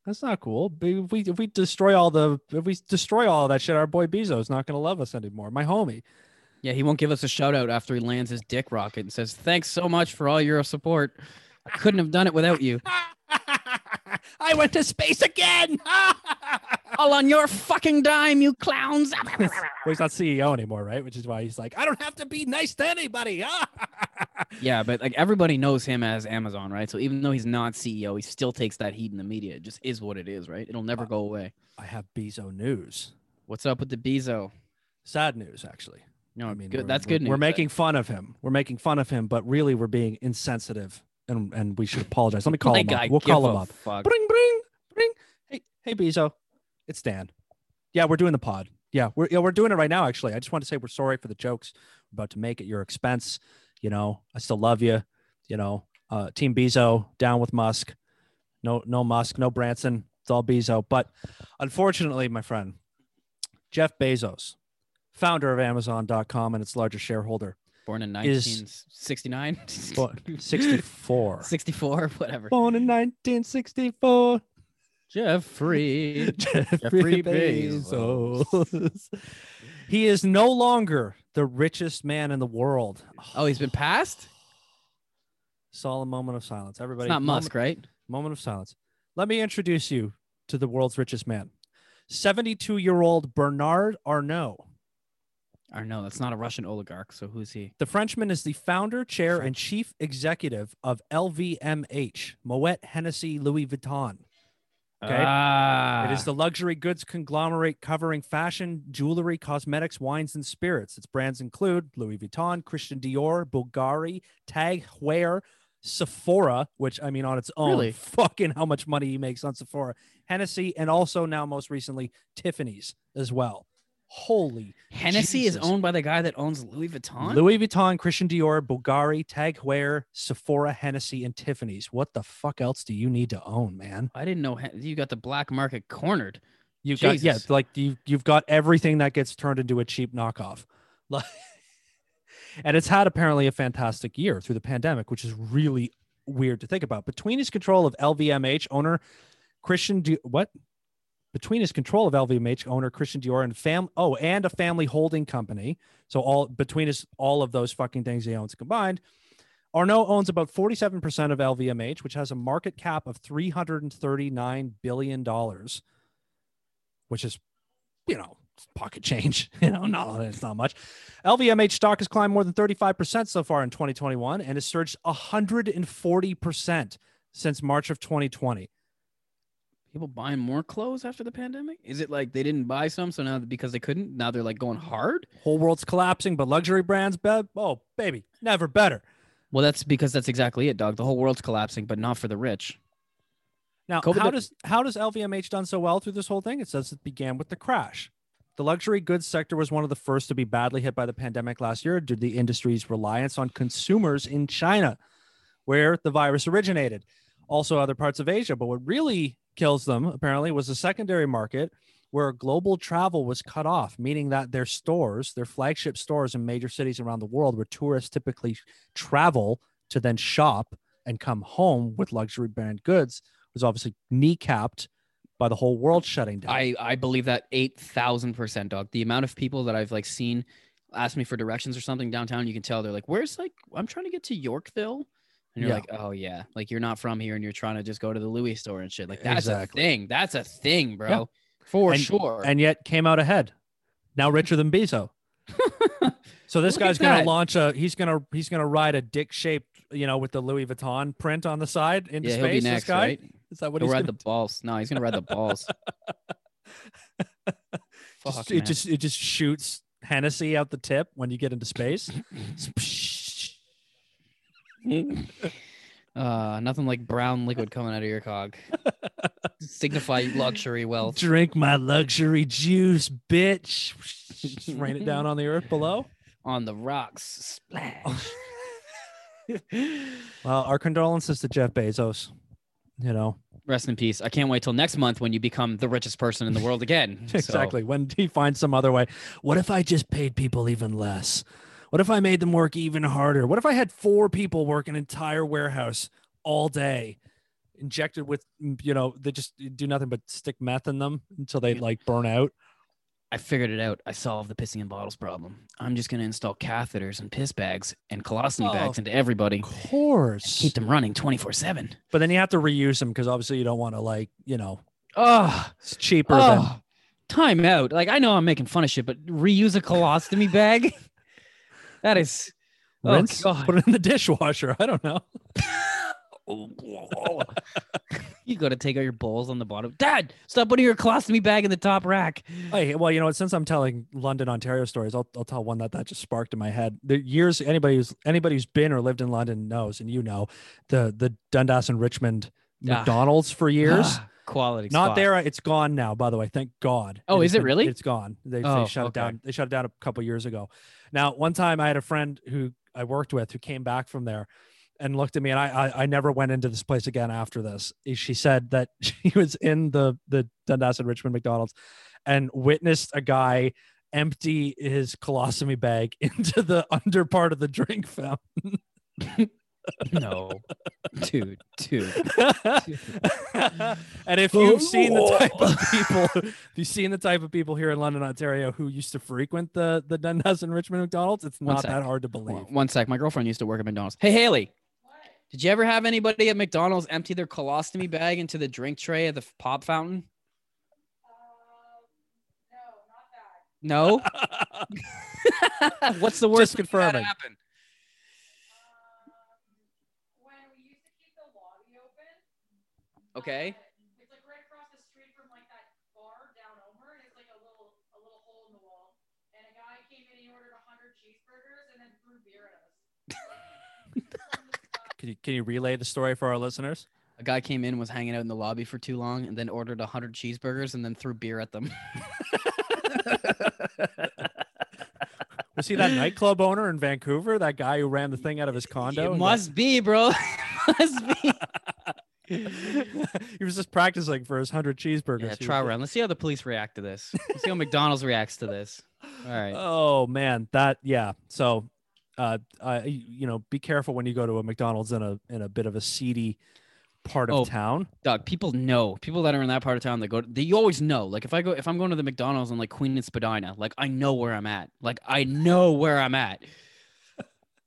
S2: That's not cool. If we if we destroy all the if we destroy all that shit, our boy Bezo's not gonna love us anymore. My homie.
S1: Yeah, he won't give us a shout out after he lands his dick rocket and says, Thanks so much for all your support. I couldn't have done it without you. *laughs*
S2: I went to space again. *laughs*
S1: All on your fucking dime, you clowns. *laughs*
S2: well, he's not CEO anymore, right? Which is why he's like, I don't have to be nice to anybody.
S1: yeah, but like everybody knows him as Amazon, right? So even though he's not CEO, he still takes that heat in the media. It just is what it is, right? It'll never
S2: Uh,
S1: go away.
S2: I have Bezo news.
S1: What's up with the Bezo?
S2: Sad news, actually.
S1: No,
S2: I mean,
S1: good. That's good news.
S2: We're making fun of him. We're making fun of him, but really we're being insensitive, and and we should apologize. Let me call
S1: like,
S2: him
S1: I
S2: up. We'll call him up.
S1: Fuck.
S2: Bring, bring, bring. Hey, hey, Bezo. It's Dan. Yeah, we're doing the pod. Yeah, we're yeah, we're doing it right now. Actually, I just want to say we're sorry for the jokes we're about to make at your expense. You know, I still love you. You know, uh, Team Bezo down with Musk. No, no Musk, no Branson. It's all Bezo. But unfortunately, my friend, Jeff Bezos, founder of Amazon.com and its largest shareholder,
S1: Born in 1969, *laughs*
S2: 64. *laughs*
S1: 64, whatever.
S2: Born in 1964.
S1: Jeffrey. *laughs*
S2: Jeffrey
S1: Jeffrey
S2: Bezos. he is no longer the richest man in the world.
S1: Oh, he's been passed.
S2: Solemn moment of silence. Everybody,
S1: It's not
S2: moment,
S1: Musk, right?
S2: moment of silence. Let me introduce you to the world's richest man. 72 year old Bernard Arnault.
S1: Or no, that's not a Russian oligarch. So who's he?
S2: The Frenchman is the founder, chair, and chief executive of LVMH, Moet Hennessy Louis Vuitton. Okay.
S1: Ah,
S2: It is the luxury goods conglomerate covering fashion, jewelry, cosmetics, wines, and spirits. Its brands include Louis Vuitton, Christian Dior, Bulgari, Tag Heuer, Sephora, which I mean, on its own,
S1: Really? *laughs*
S2: fucking how much money he makes on Sephora, Hennessy, and also now most recently Tiffany's as well. Holy
S1: Hennessy is owned by the guy that owns Louis Vuitton.
S2: Louis Vuitton, Christian Dior, Bulgari, Tag Heuer, Sephora, Hennessy, and Tiffany's. What the fuck else do you need to own, man?
S1: I didn't know you got the black market cornered.
S2: You got yeah, like you you've got everything that gets turned into a cheap knockoff. *laughs* Like and it's had apparently a fantastic year through the pandemic, which is really weird to think about. Between his control of LVMH owner Christian Di- what? Between his control of LVMH owner Christian Dior and fam oh, and a family holding company. So all between his all of those fucking things he owns combined, Arnault owns about 47% of LVMH, which has a market cap of $339 billion, which is, you know, pocket change. *laughs* You know, not it's not much. LVMH stock has climbed more than 35% so far in 2021 and has surged 140% since March of 2020.
S1: People buying more clothes after the pandemic? Is it like they didn't buy some, so now because they couldn't, now they're like going hard?
S2: Whole world's collapsing, but luxury brands, be- oh baby, never better.
S1: Well, that's because that's exactly it, dog. The whole world's collapsing, but not for the rich.
S2: Now,
S1: COVID
S2: how
S1: does-
S2: does how does LVMH done so well through this whole thing? It says it began with the crash. The luxury goods sector was one of the first to be badly hit by the pandemic last year due to the industry's reliance on consumers in China, where the virus originated. Also, other parts of Asia. But what really kills them, apparently, was the secondary market where global travel was cut off, meaning that their stores, their flagship stores in major cities around the world, where tourists typically travel to then shop and come home with luxury brand goods, was obviously kneecapped by the whole world shutting down.
S1: I I believe that eight thousand percent, dog. The amount of people that I've like seen ask me for directions or something downtown, you can tell they're like, "Where's like I'm trying to get to Yorkville," and you're
S2: Yeah.
S1: like, "Oh yeah, like you're not from here and you're trying to just go to the Louis store and shit." Like that's
S2: Exactly.
S1: a thing. That's a thing, bro.
S2: Yeah.
S1: For
S2: And-
S1: sure.
S2: and yet came out ahead. Now richer than Bezos. *laughs* So this
S1: Look
S2: guy's gonna launch a he's gonna he's gonna ride a dick shaped, you know, with the Louis Vuitton print on the side into
S1: yeah,
S2: space.
S1: be
S2: this guy?
S1: right?
S2: Is that what
S1: He'll
S2: he's
S1: ride the balls. No, he's gonna ride the balls. *laughs* Fuck,
S2: just, it just it just shoots Hennessy out the tip when you get into space. *clears throat* *laughs*
S1: uh, nothing like brown liquid coming out of your cog. Signify luxury wealth.
S2: Drink my luxury juice, bitch. Just rain it down *laughs* on the earth below.
S1: on the rocks. Splash. *laughs*
S2: Well, our condolences to Jeff Bezos. You know,
S1: Rest in peace. I can't wait till next month when you become the richest person in the world again. So,
S2: exactly. When he finds some other way. What if I just paid people even less? What if I made them work even harder? What if I had four people work an entire warehouse all day, injected with, you know, they just do nothing but stick meth in them until they like burn out?
S1: I figured it out. I solved the pissing in bottles problem. I'm just going to install catheters and piss bags and colostomy
S2: Oh.
S1: bags into everybody.
S2: Of course.
S1: Keep them running 24 7.
S2: But then you have to reuse them because obviously you don't want to like, you know,
S1: Oh,
S2: it's cheaper than
S1: oh, time out. Like, I know I'm making fun of shit, but reuse a colostomy bag? *laughs* That is. oh,
S2: rinse,
S1: God.
S2: put it in the dishwasher. I don't know. *laughs*
S1: you got to take out your bowls on the bottom. Dad, stop putting your colostomy bag in the top rack.
S2: Hey, well, you know what? Since I'm telling London, Ontario stories, I'll, I'll tell one that that just sparked in my head. The years anybody who's anybody who's been or lived in London knows, and you know, the the Dundas and Richmond
S1: Ah.
S2: McDonald's for years.
S1: Ah, quality.
S2: Not
S1: spot.
S2: there. It's gone now. By the way, thank God.
S1: Oh, is it
S2: been-
S1: really?
S2: It's gone. They,
S1: Oh,
S2: they shut
S1: okay.
S2: it down. They shut it down a couple years ago. Now, one time I had a friend who I worked with who came back from there and looked at me, and I I, I never went into this place again after this. She said that *laughs* she was in the the Dundas and Richmond McDonald's and witnessed a guy empty his colostomy bag *laughs* into the under part of the drink fountain. *laughs*
S1: No, dude, dude.
S2: and if you've seen the type of *laughs* people, if you've seen the type of people here in London, Ontario, who used to frequent the the Dundas and Richmond McDonald's, it's not that hard to believe.
S1: on, One sec. My girlfriend used to work at McDonald's. Hey, Haley. Did you ever have anybody at McDonald's empty their colostomy bag into the drink tray of the pop fountain? Uh, no. Not that. No. *laughs* *laughs* What's the worst?
S2: Just
S1: thing that
S2: confirming.
S1: happened?
S4: when we used to keep the lobby open.
S1: Okay.
S4: It's like right across the street from like that bar down over, and it's like a little a little hole in the wall. And a guy came in, he ordered hundred cheeseburgers, and then threw beer at us. *laughs*
S2: Can you, can you relay the story for our listeners?
S1: A guy came in, was hanging out in the lobby for too long, and then ordered hundred cheeseburgers and then threw beer at them. *laughs*
S2: Was he that nightclub owner in Vancouver? That guy who ran the thing out of his condo?
S1: It
S2: and
S1: must be, bro. *laughs* must be.
S2: He was just practicing for his hundred cheeseburgers.
S1: Yeah, try around. Let's see how the police react to this. Let's see how McDonald's reacts to this. All right.
S2: Oh man, that yeah. So, uh, uh, you know, be careful when you go to a McDonald's in a in a bit of a seedy part of
S1: Oh.
S2: town.
S1: Doug, people know. People that are in that part of town that go they you always know. Like if I go if I'm going to the McDonald's on like Queen and Spadina, like I know where I'm at. Like I know where I'm at.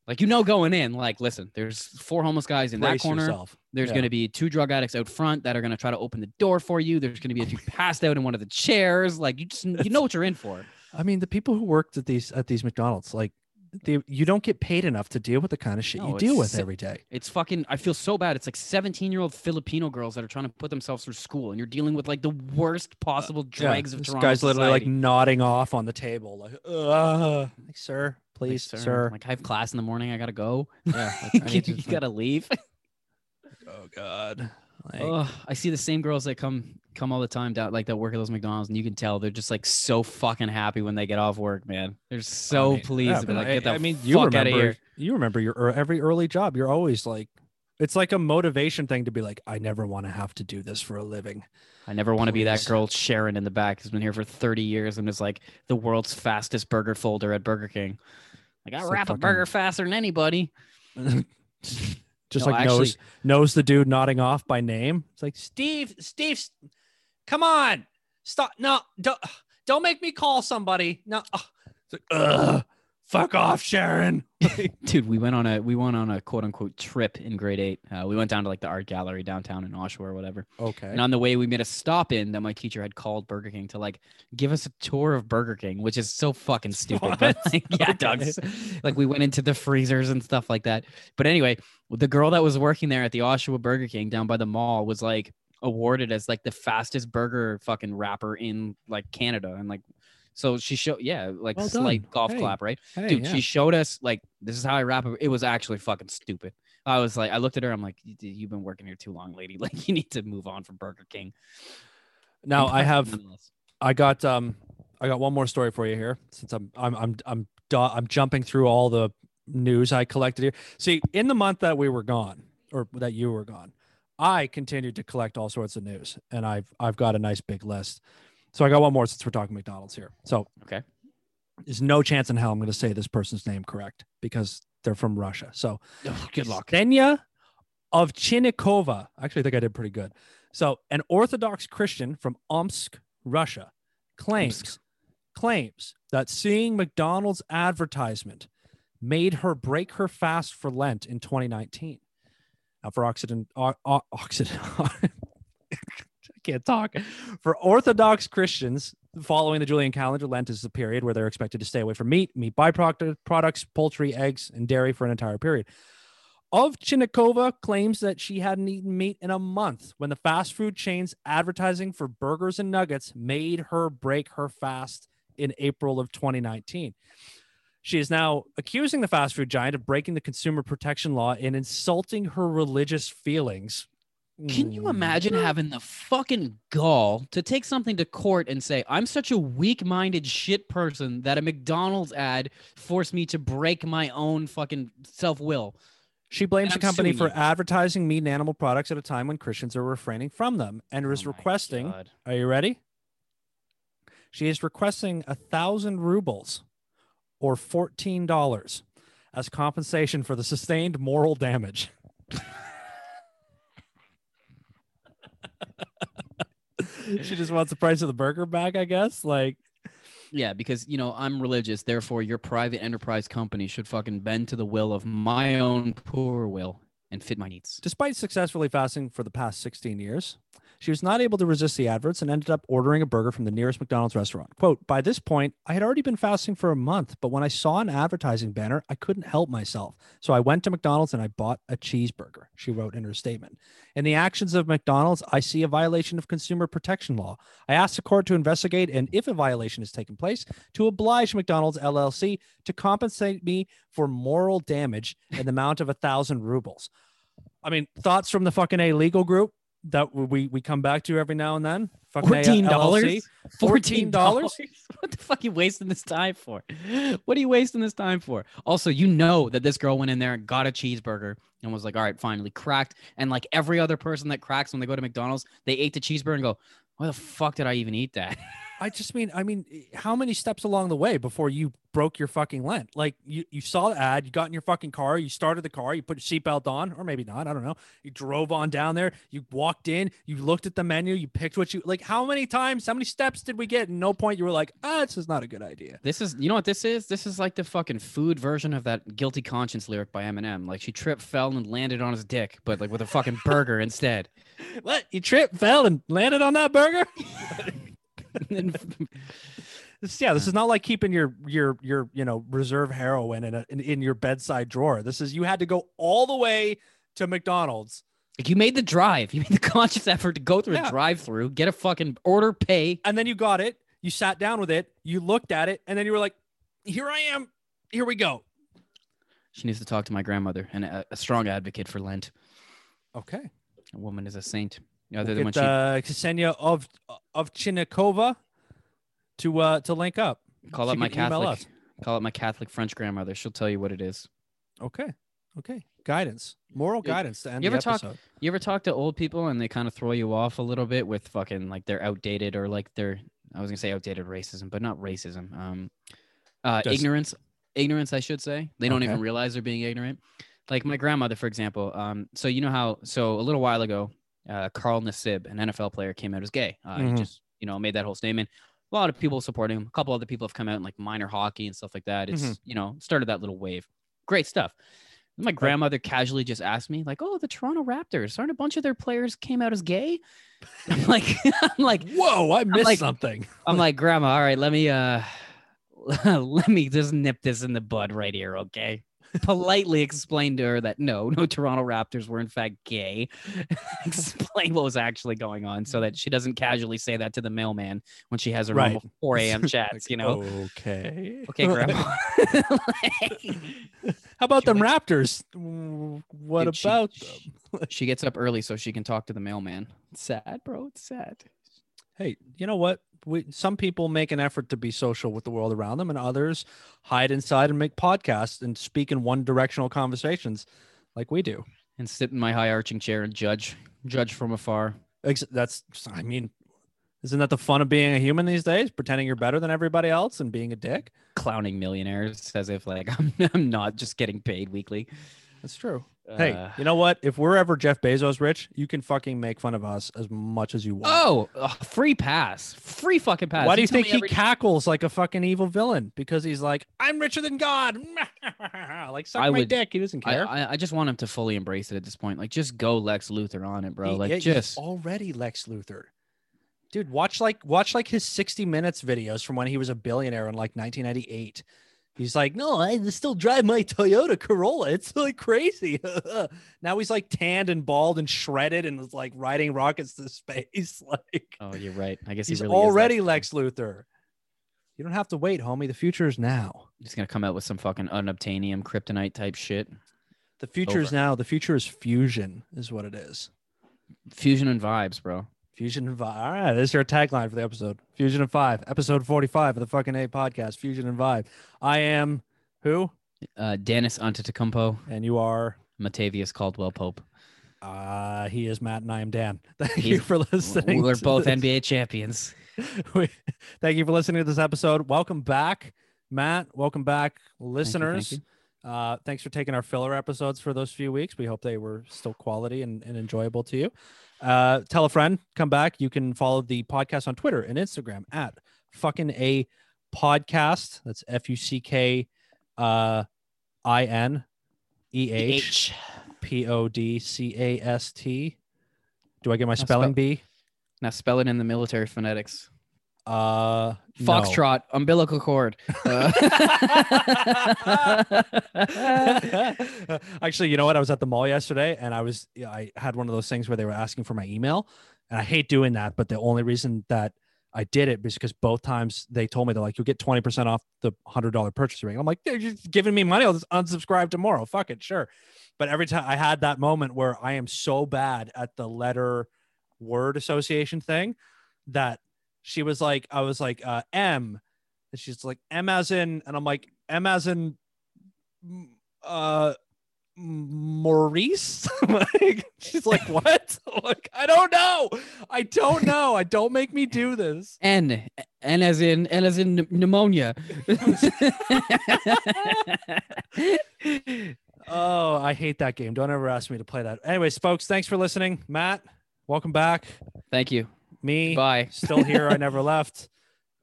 S1: Like you know going in, like listen, there's four homeless guys in that
S2: Brace
S1: corner.
S2: yourself.
S1: There's
S2: Yeah.
S1: going to be two drug addicts out front that are going to try to open the door for you. There's going to be a few *laughs* passed out in one of the chairs. Like you just you know what you're in for.
S2: I mean, the people who worked at these at these McDonald's, like the, you don't get paid enough to deal with the kind of shit
S1: No,
S2: you deal with every day.
S1: It's fucking. I feel so bad. It's like 17 year old Filipino girls that are trying to put themselves through school, and you're dealing with like the worst possible dregs of
S2: this
S1: Toronto
S2: guy's literally like nodding off on the table, like, uh, like, sir,
S1: Like,
S2: please, sir.
S1: Like I have class in the morning. I gotta go.
S2: yeah, *laughs* like,
S1: you gotta leave. *laughs*
S2: oh god, like,
S1: Ugh, I see the same girls that come come all the time down like that work at those McDonald's, and you can tell they're just like so fucking happy when they get off work, man. They're so
S2: I mean,
S1: pleased
S2: yeah,
S1: to be
S2: but
S1: like,
S2: I,
S1: get the
S2: I mean,
S1: fuck
S2: you
S1: out of
S2: remember,
S1: here.
S2: you remember your er, every early job. You're always like, it's like a motivation thing to be like, I never want to have to do this for a living.
S1: I never want to be that girl Sharon in the back who's been here for 30 years and is like the world's fastest burger folder at Burger King. Like I
S2: It's like
S1: wrap a
S2: fucking-
S1: burger faster than anybody. *laughs*
S2: Just
S1: No,
S2: like
S1: actually-
S2: knows knows the dude nodding off by name. It's like Steve, Steve, come on, stop! No, don't don't make me call somebody. No. It's like, Ugh, fuck off, Sharon. *laughs*
S1: Dude, we went on a we went on a quote unquote trip in grade eight. Uh, we went down to like the art gallery downtown in Oshawa or whatever.
S2: Okay.
S1: And on the way, we made a stop in that my teacher had called Burger King to like give us a tour of Burger King, which is so fucking *laughs* stupid. But like, yeah, dog.
S2: Okay.
S1: Like we went into the freezers and stuff like that. But anyway, the girl that was working there at the Oshawa Burger King down by the mall was like awarded as like the fastest burger fucking wrapper in like Canada. And like, so she showed, yeah, like
S2: Well
S1: slight golf
S2: Hey,
S1: clap, right?
S2: Hey,
S1: Dude,
S2: yeah.
S1: she showed us like this is how I wrap it. It was actually fucking stupid. I was like, I looked at her. I'm like, "You- you've been working here too long, lady. *laughs* Like, you need to move on from Burger King.
S2: now I have. I got um I got one more story for you here since I'm I'm I'm I'm I'm jumping through all the news I collected here. See, in the month that we were gone or that you were gone, I continued to collect all sorts of news and I've I've got a nice big list. So I got one more since we're talking McDonald's here. So
S1: Okay.
S2: There's no chance in hell I'm going to say this person's name correct because they're from Russia. So
S1: good luck.
S2: Ksenia Ovchinnikova. Actually, I think I did pretty good. So, an Orthodox Christian from Omsk, Russia, claims claims that seeing McDonald's advertisement made her break her fast for Lent in 2019. Now, for Occident, o- o- Occident, *laughs* *laughs* can't talk. For Orthodox Christians, following the Julian calendar, Lent is the period where they're expected to stay away from meat, meat byproduct products, poultry, eggs, and dairy for an entire period. Ovchinnikova claims that she hadn't eaten meat in a month when the fast food chain's advertising for burgers and nuggets made her break her fast in April of 2019. She is now accusing the fast food giant of breaking the consumer protection law and insulting her religious feelings.
S1: Can you
S2: Mm.
S1: imagine having the fucking gall to take something to court and say, I'm such a weak minded shit person that a McDonald's ad forced me to break my own fucking self will?
S2: She blames the company for
S1: you.
S2: advertising meat and animal products at a time when Christians are refraining from them and is
S1: Oh
S2: requesting
S1: God.
S2: Are you ready? She is requesting a thousand rubles or fourteen dollars as compensation for the sustained moral damage. *laughs* she just wants the price of the burger back, I guess. Like,
S1: Yeah, because you know I'm religious, therefore your private enterprise company should fucking bend to the will of my own poor will and fit my needs.
S2: despite successfully fasting for the past 16 years, she was not able to resist the adverts and ended up ordering a burger from the nearest McDonald's restaurant. Quote, by this point, I had already been fasting for a month, but when I saw an advertising banner, I couldn't help myself. So I went to McDonald's and I bought a cheeseburger, she wrote in her statement. In the actions of McDonald's, I see a violation of consumer protection law. I asked the court to investigate and if a violation has taken place, to oblige McDonald's LLC to compensate me for moral damage in the amount of a thousand rubles. I mean, thoughts from the fucking A legal group that we we come back to every now and then.
S1: Fourteen dollars. *laughs* Fourteen dollars. *laughs* What the fuck are you wasting this time for? What are you wasting this time for? Also, you know that this girl went in there and got a cheeseburger and was like, "All right, finally cracked." And like every other person that cracks when they go to McDonald's, they ate the cheeseburger and go, "Why the fuck did I even eat that?" *laughs*
S2: I just mean, I mean, how many steps along the way before you broke your fucking Lent? Like you, you saw the ad, you got in your fucking car, you started the car, you put your seatbelt on, or maybe not, I don't know. You drove on down there, you walked in, you looked at the menu, you picked what you like. How many times, how many steps did we get? And no point you were like, ah, this is not a good idea.
S1: This is, you know what this is? This is like the fucking food version of that "Guilty Conscience" lyric by Eminem. Like she tripped, fell, and landed on his dick, but like with a fucking burger instead. *laughs*
S2: What? You tripped, fell, and landed on that burger? *laughs*
S1: Then
S2: This, yeah, this is not like keeping your your your you know reserve heroin in, a, in in your bedside drawer. This is you had to go all the way to McDonald's
S1: Like you made the drive. You made the *laughs* conscious effort to go through
S2: Yeah.
S1: a drive-through, get a fucking order, pay.
S2: and then you got it. You sat down with it. You looked at it, and then you were like, "Here I am. Here we go."
S1: She needs to talk to my grandmother and a, a strong advocate for Lent.
S2: Okay.
S1: A woman is a saint. Other
S2: We'll
S1: than when
S2: get uh, Ksenia of Ovchinnikova to uh to link up.
S1: call
S2: she
S1: up my Catholic, call up my Catholic French grandmother. She'll tell you what it is.
S2: Okay. Okay. Guidance. Moral guidance to end
S1: you
S2: the
S1: ever talk- You ever talk to old people and they kind of throw you off a little bit with fucking like they're outdated or like they're I was gonna say outdated racism, but not racism. Um, uh,
S2: Just-
S1: ignorance, ignorance, I should say. They don't
S2: Okay.
S1: even realize they're being ignorant. Like my grandmother, for example. Um, so you know how so a little while ago, uh, Carl Nassib, an NFL player, came out as gay. Uh,
S2: Mhm.
S1: He just you know made that whole statement. A lot of people supporting him. A couple other people have come out in like minor hockey and stuff like that. It's
S2: Mhm.
S1: you know started that little wave. Great stuff. My grandmother casually just asked me, like, "Oh, the Toronto Raptors aren't a bunch of their players came out as gay?" *laughs* I'm like, *laughs* I'm like,
S2: Whoa! I missed
S1: like-
S2: something.
S1: I'm like, Grandma. All right, let me uh, *laughs* let me just nip this in the bud right here, okay? *laughs* Politely explain to her that no, no Toronto Raptors were in fact gay. *laughs* explain what was actually going on, so that she doesn't casually say that to the mailman when she has her
S2: Right.
S1: normal 4 a.m. *laughs* chats.
S2: Like,
S1: you know.
S2: Okay.
S1: Okay, Grandma.
S2: How about them
S1: wakes-
S2: Raptors? What
S1: Dude,
S2: about
S1: she-
S2: them?
S1: she gets up early so she can talk to the mailman. It's sad, bro. It's sad.
S2: Hey, you know what? We some people make an effort to be social with the world around them, and others hide inside and make podcasts and speak in one directional conversations, like we do.
S1: And sit in my high arching chair and judge, judge from afar.
S2: Ex- That's, I mean, isn't that the fun of being a human these days? Pretending you're better than everybody else and being a dick.
S1: clowning millionaires as if like *laughs* I'm, I'm not just getting paid weekly.
S2: That's true. Hey,
S1: Uh,
S2: you know what? If we're ever Jeff Bezos rich, you can fucking make fun of us as much as you want.
S1: oh, uh, free pass, free fucking pass.
S2: Why do you
S1: tell
S2: think he
S1: every-
S2: cackles like a fucking evil villain? Because he's like, I'm richer than God. *laughs* like, suck
S1: I
S2: my
S1: would-
S2: dick. He doesn't care.
S1: I, I just want him to fully embrace it at this point. Like, just go Lex Luthor on it, bro.
S2: He-
S1: Like,
S2: yeah,
S1: just
S2: already Lex Luthor. Dude, watch like watch like his 60 minutes videos from when he was a billionaire in like 1998. He's like, no, I still drive my Toyota Corolla. It's like crazy. *laughs* now he's like tanned and bald and shredded and was like riding rockets to *laughs* space. Like
S1: oh, you're right. I guess
S2: he's
S1: he really
S2: already
S1: Lex.
S2: Lex Luthor. You don't have to wait, homie. The future is now.
S1: He's gonna come out with some fucking unobtainium kryptonite type shit.
S2: The future is now. The future is fusion, is what it is.
S1: Fusion and vibes, bro.
S2: Fusion and Vibe. All right, this is your tagline for the episode. Fusion and Five, episode 45 of the fucking A podcast. Fusion and Vibe. I am who?
S1: Uh, Dennis Antetokounmpo,
S2: And you are.
S1: Matavius Caldwell Pope.
S2: Uh, he is Matt and I am Dan. *laughs* Thank
S1: He's-
S2: you for listening.
S1: We're both
S2: this.
S1: NBA champions. *laughs*
S2: We- Thank you for listening to this episode. Welcome back, Matt. Welcome back,
S1: Thank you, thank
S2: listeners.
S1: you.
S2: Uh, thanks for taking our filler episodes for those few weeks. We hope they were still quality and, and enjoyable to you. Uh, tell a friend, come back. You can follow the podcast on Twitter and Instagram at fucking a podcast. That's F U C K uh, I N E H P O D C A S T. Do I get my
S1: spell-
S2: spelling bee?
S1: Now spell it in the military phonetics.
S2: Uh, no.
S1: Foxtrot, umbilical cord. *laughs* Uh, *laughs*
S2: Actually, you know what? I was at the mall yesterday and I was I had one of those things where they were asking for my email. And I hate doing that, but the only reason that I did it was because both times they told me they're like, you'll get 20% off the hundred dollar purchase ring. I'm like, they're just giving me money. I'll just unsubscribe tomorrow. Fuck it, sure. But every time I had that moment where I am so bad at the letter word association thing that she was like, I was like, uh, M. And she's like, M as in, and I'm like, M as in, uh, Maurice. *laughs* like, she's like, *laughs* what? *laughs* Like, I don't know. I don't know. I don't make me do this.
S1: N, N as in N as in pn- pneumonia.
S2: Oh, I hate that game. Don't ever ask me to play that. Anyways, folks, thanks for listening. Matt, welcome back.
S1: Thank you.
S2: Me,
S1: Bye. *laughs*
S2: still here. I never left.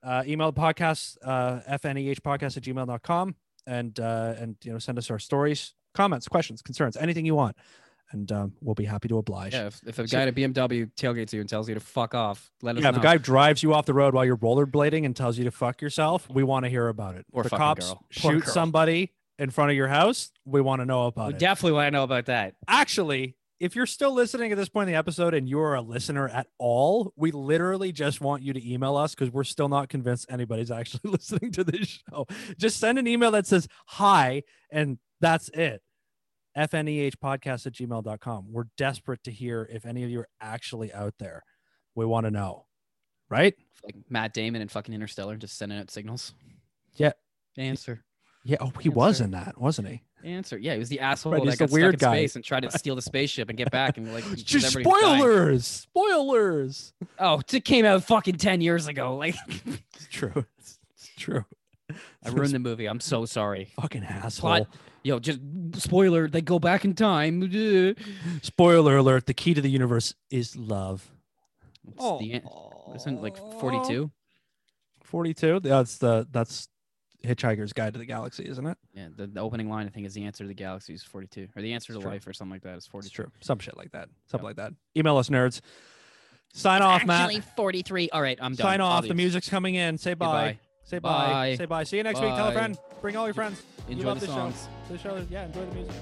S2: Uh, email the podcast, uh, fneh podcast at gmail.com. And, uh, and, you know, send us our stories, comments, questions, concerns, anything you want and um, we'll be happy to oblige.
S1: Yeah, if, if a
S2: So-
S1: guy at a BMW tailgates you and tells you to fuck off, let us
S2: Yeah,
S1: know.
S2: if a guy drives you off the road while you're rollerblading and tells you to fuck yourself, we want to hear about it.
S1: Poor
S2: the cops
S1: girl.
S2: Shoot
S1: girl.
S2: somebody in front of your house, we want to know about
S1: we
S2: it.
S1: definitely want to know about that.
S2: Actually, if you're still listening at this point in the episode and you're a listener at all, we literally just want you to email us because we're still not convinced anybody's *laughs* actually listening to this show. Just send an email that says hi, and that's it. FNEH podcast at gmail.com. We're desperate to hear if any of you are actually out there. We want to know, right?
S1: Like Matt Damon and fucking Interstellar just sending out signals.
S2: Yeah.
S1: Answer.
S2: Yeah. Oh, he
S1: Yes,
S2: was in that, wasn't he?
S1: Answer. Yeah, he was the asshole
S2: Right,
S1: that got
S2: weird guy.
S1: space and tried to steal the spaceship and get back and like *laughs*
S2: Just spoilers. Spoilers.
S1: Oh, it came out fucking ten years ago. Like *laughs*
S2: It's true. It's, it's true.
S1: I ruined the *laughs* movie. I'm so sorry.
S2: Fucking asshole.
S1: Yo, just spoiler. They go back in time.
S2: Spoiler alert: the key to the universe is love.
S1: the isn't like 42.
S2: Forty-two. That's the that's Hitchhiker's Guide to the Galaxy, isn't it?
S1: Yeah, the, the opening line I think is the answer to the galaxy is 42, or the answer to
S2: true.
S1: life, or something like that is 42.
S2: It's true. Some shit like that. Something like that. Email us, nerds. Sign off,
S1: Actually,
S2: Matt.
S1: 43. All right, I'm done.
S2: Sign off. The music's coming in. Say bye.
S1: Goodbye.
S2: Say bye.
S1: Bye.
S2: Say bye. See you next week. Tell a friend. Bring all your friends. You
S1: Enjoy
S2: love
S1: the
S2: the show.
S1: songs.
S2: The show. Yeah. Enjoy the music.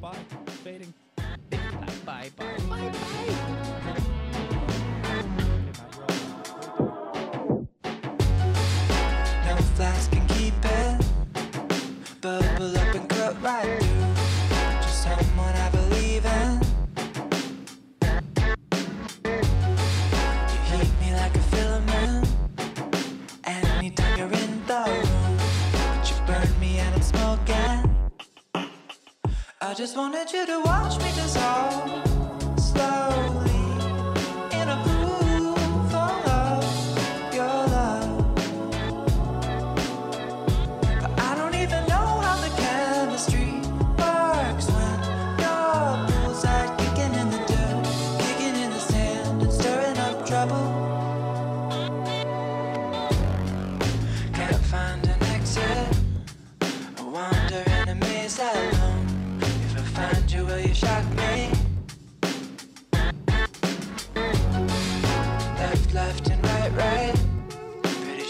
S2: Bye. Fading.
S1: Bye, bye, bye, bye, bye.
S3: I just wanted you to watch me dissolve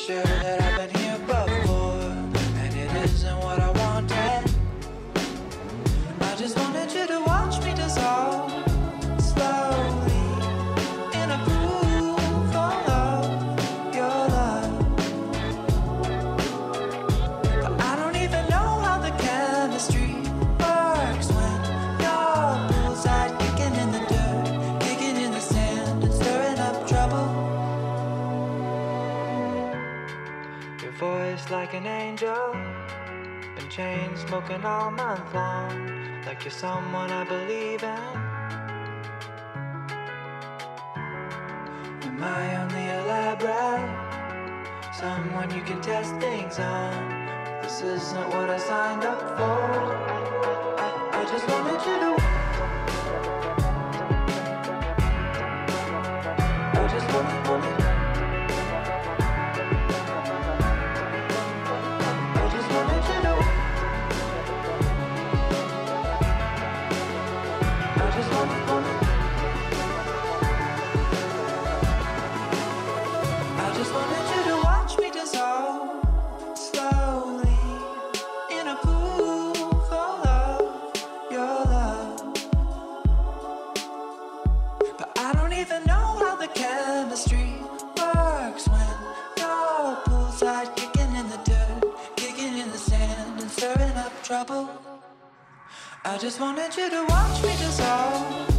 S3: sure that I've an angel. Been chain smoking all month long. Like you're someone I believe in. Am I only elaborate? Someone you can test things on. This isn't what I signed up for. I just wanted you to. I just wanted you to watch me dissolve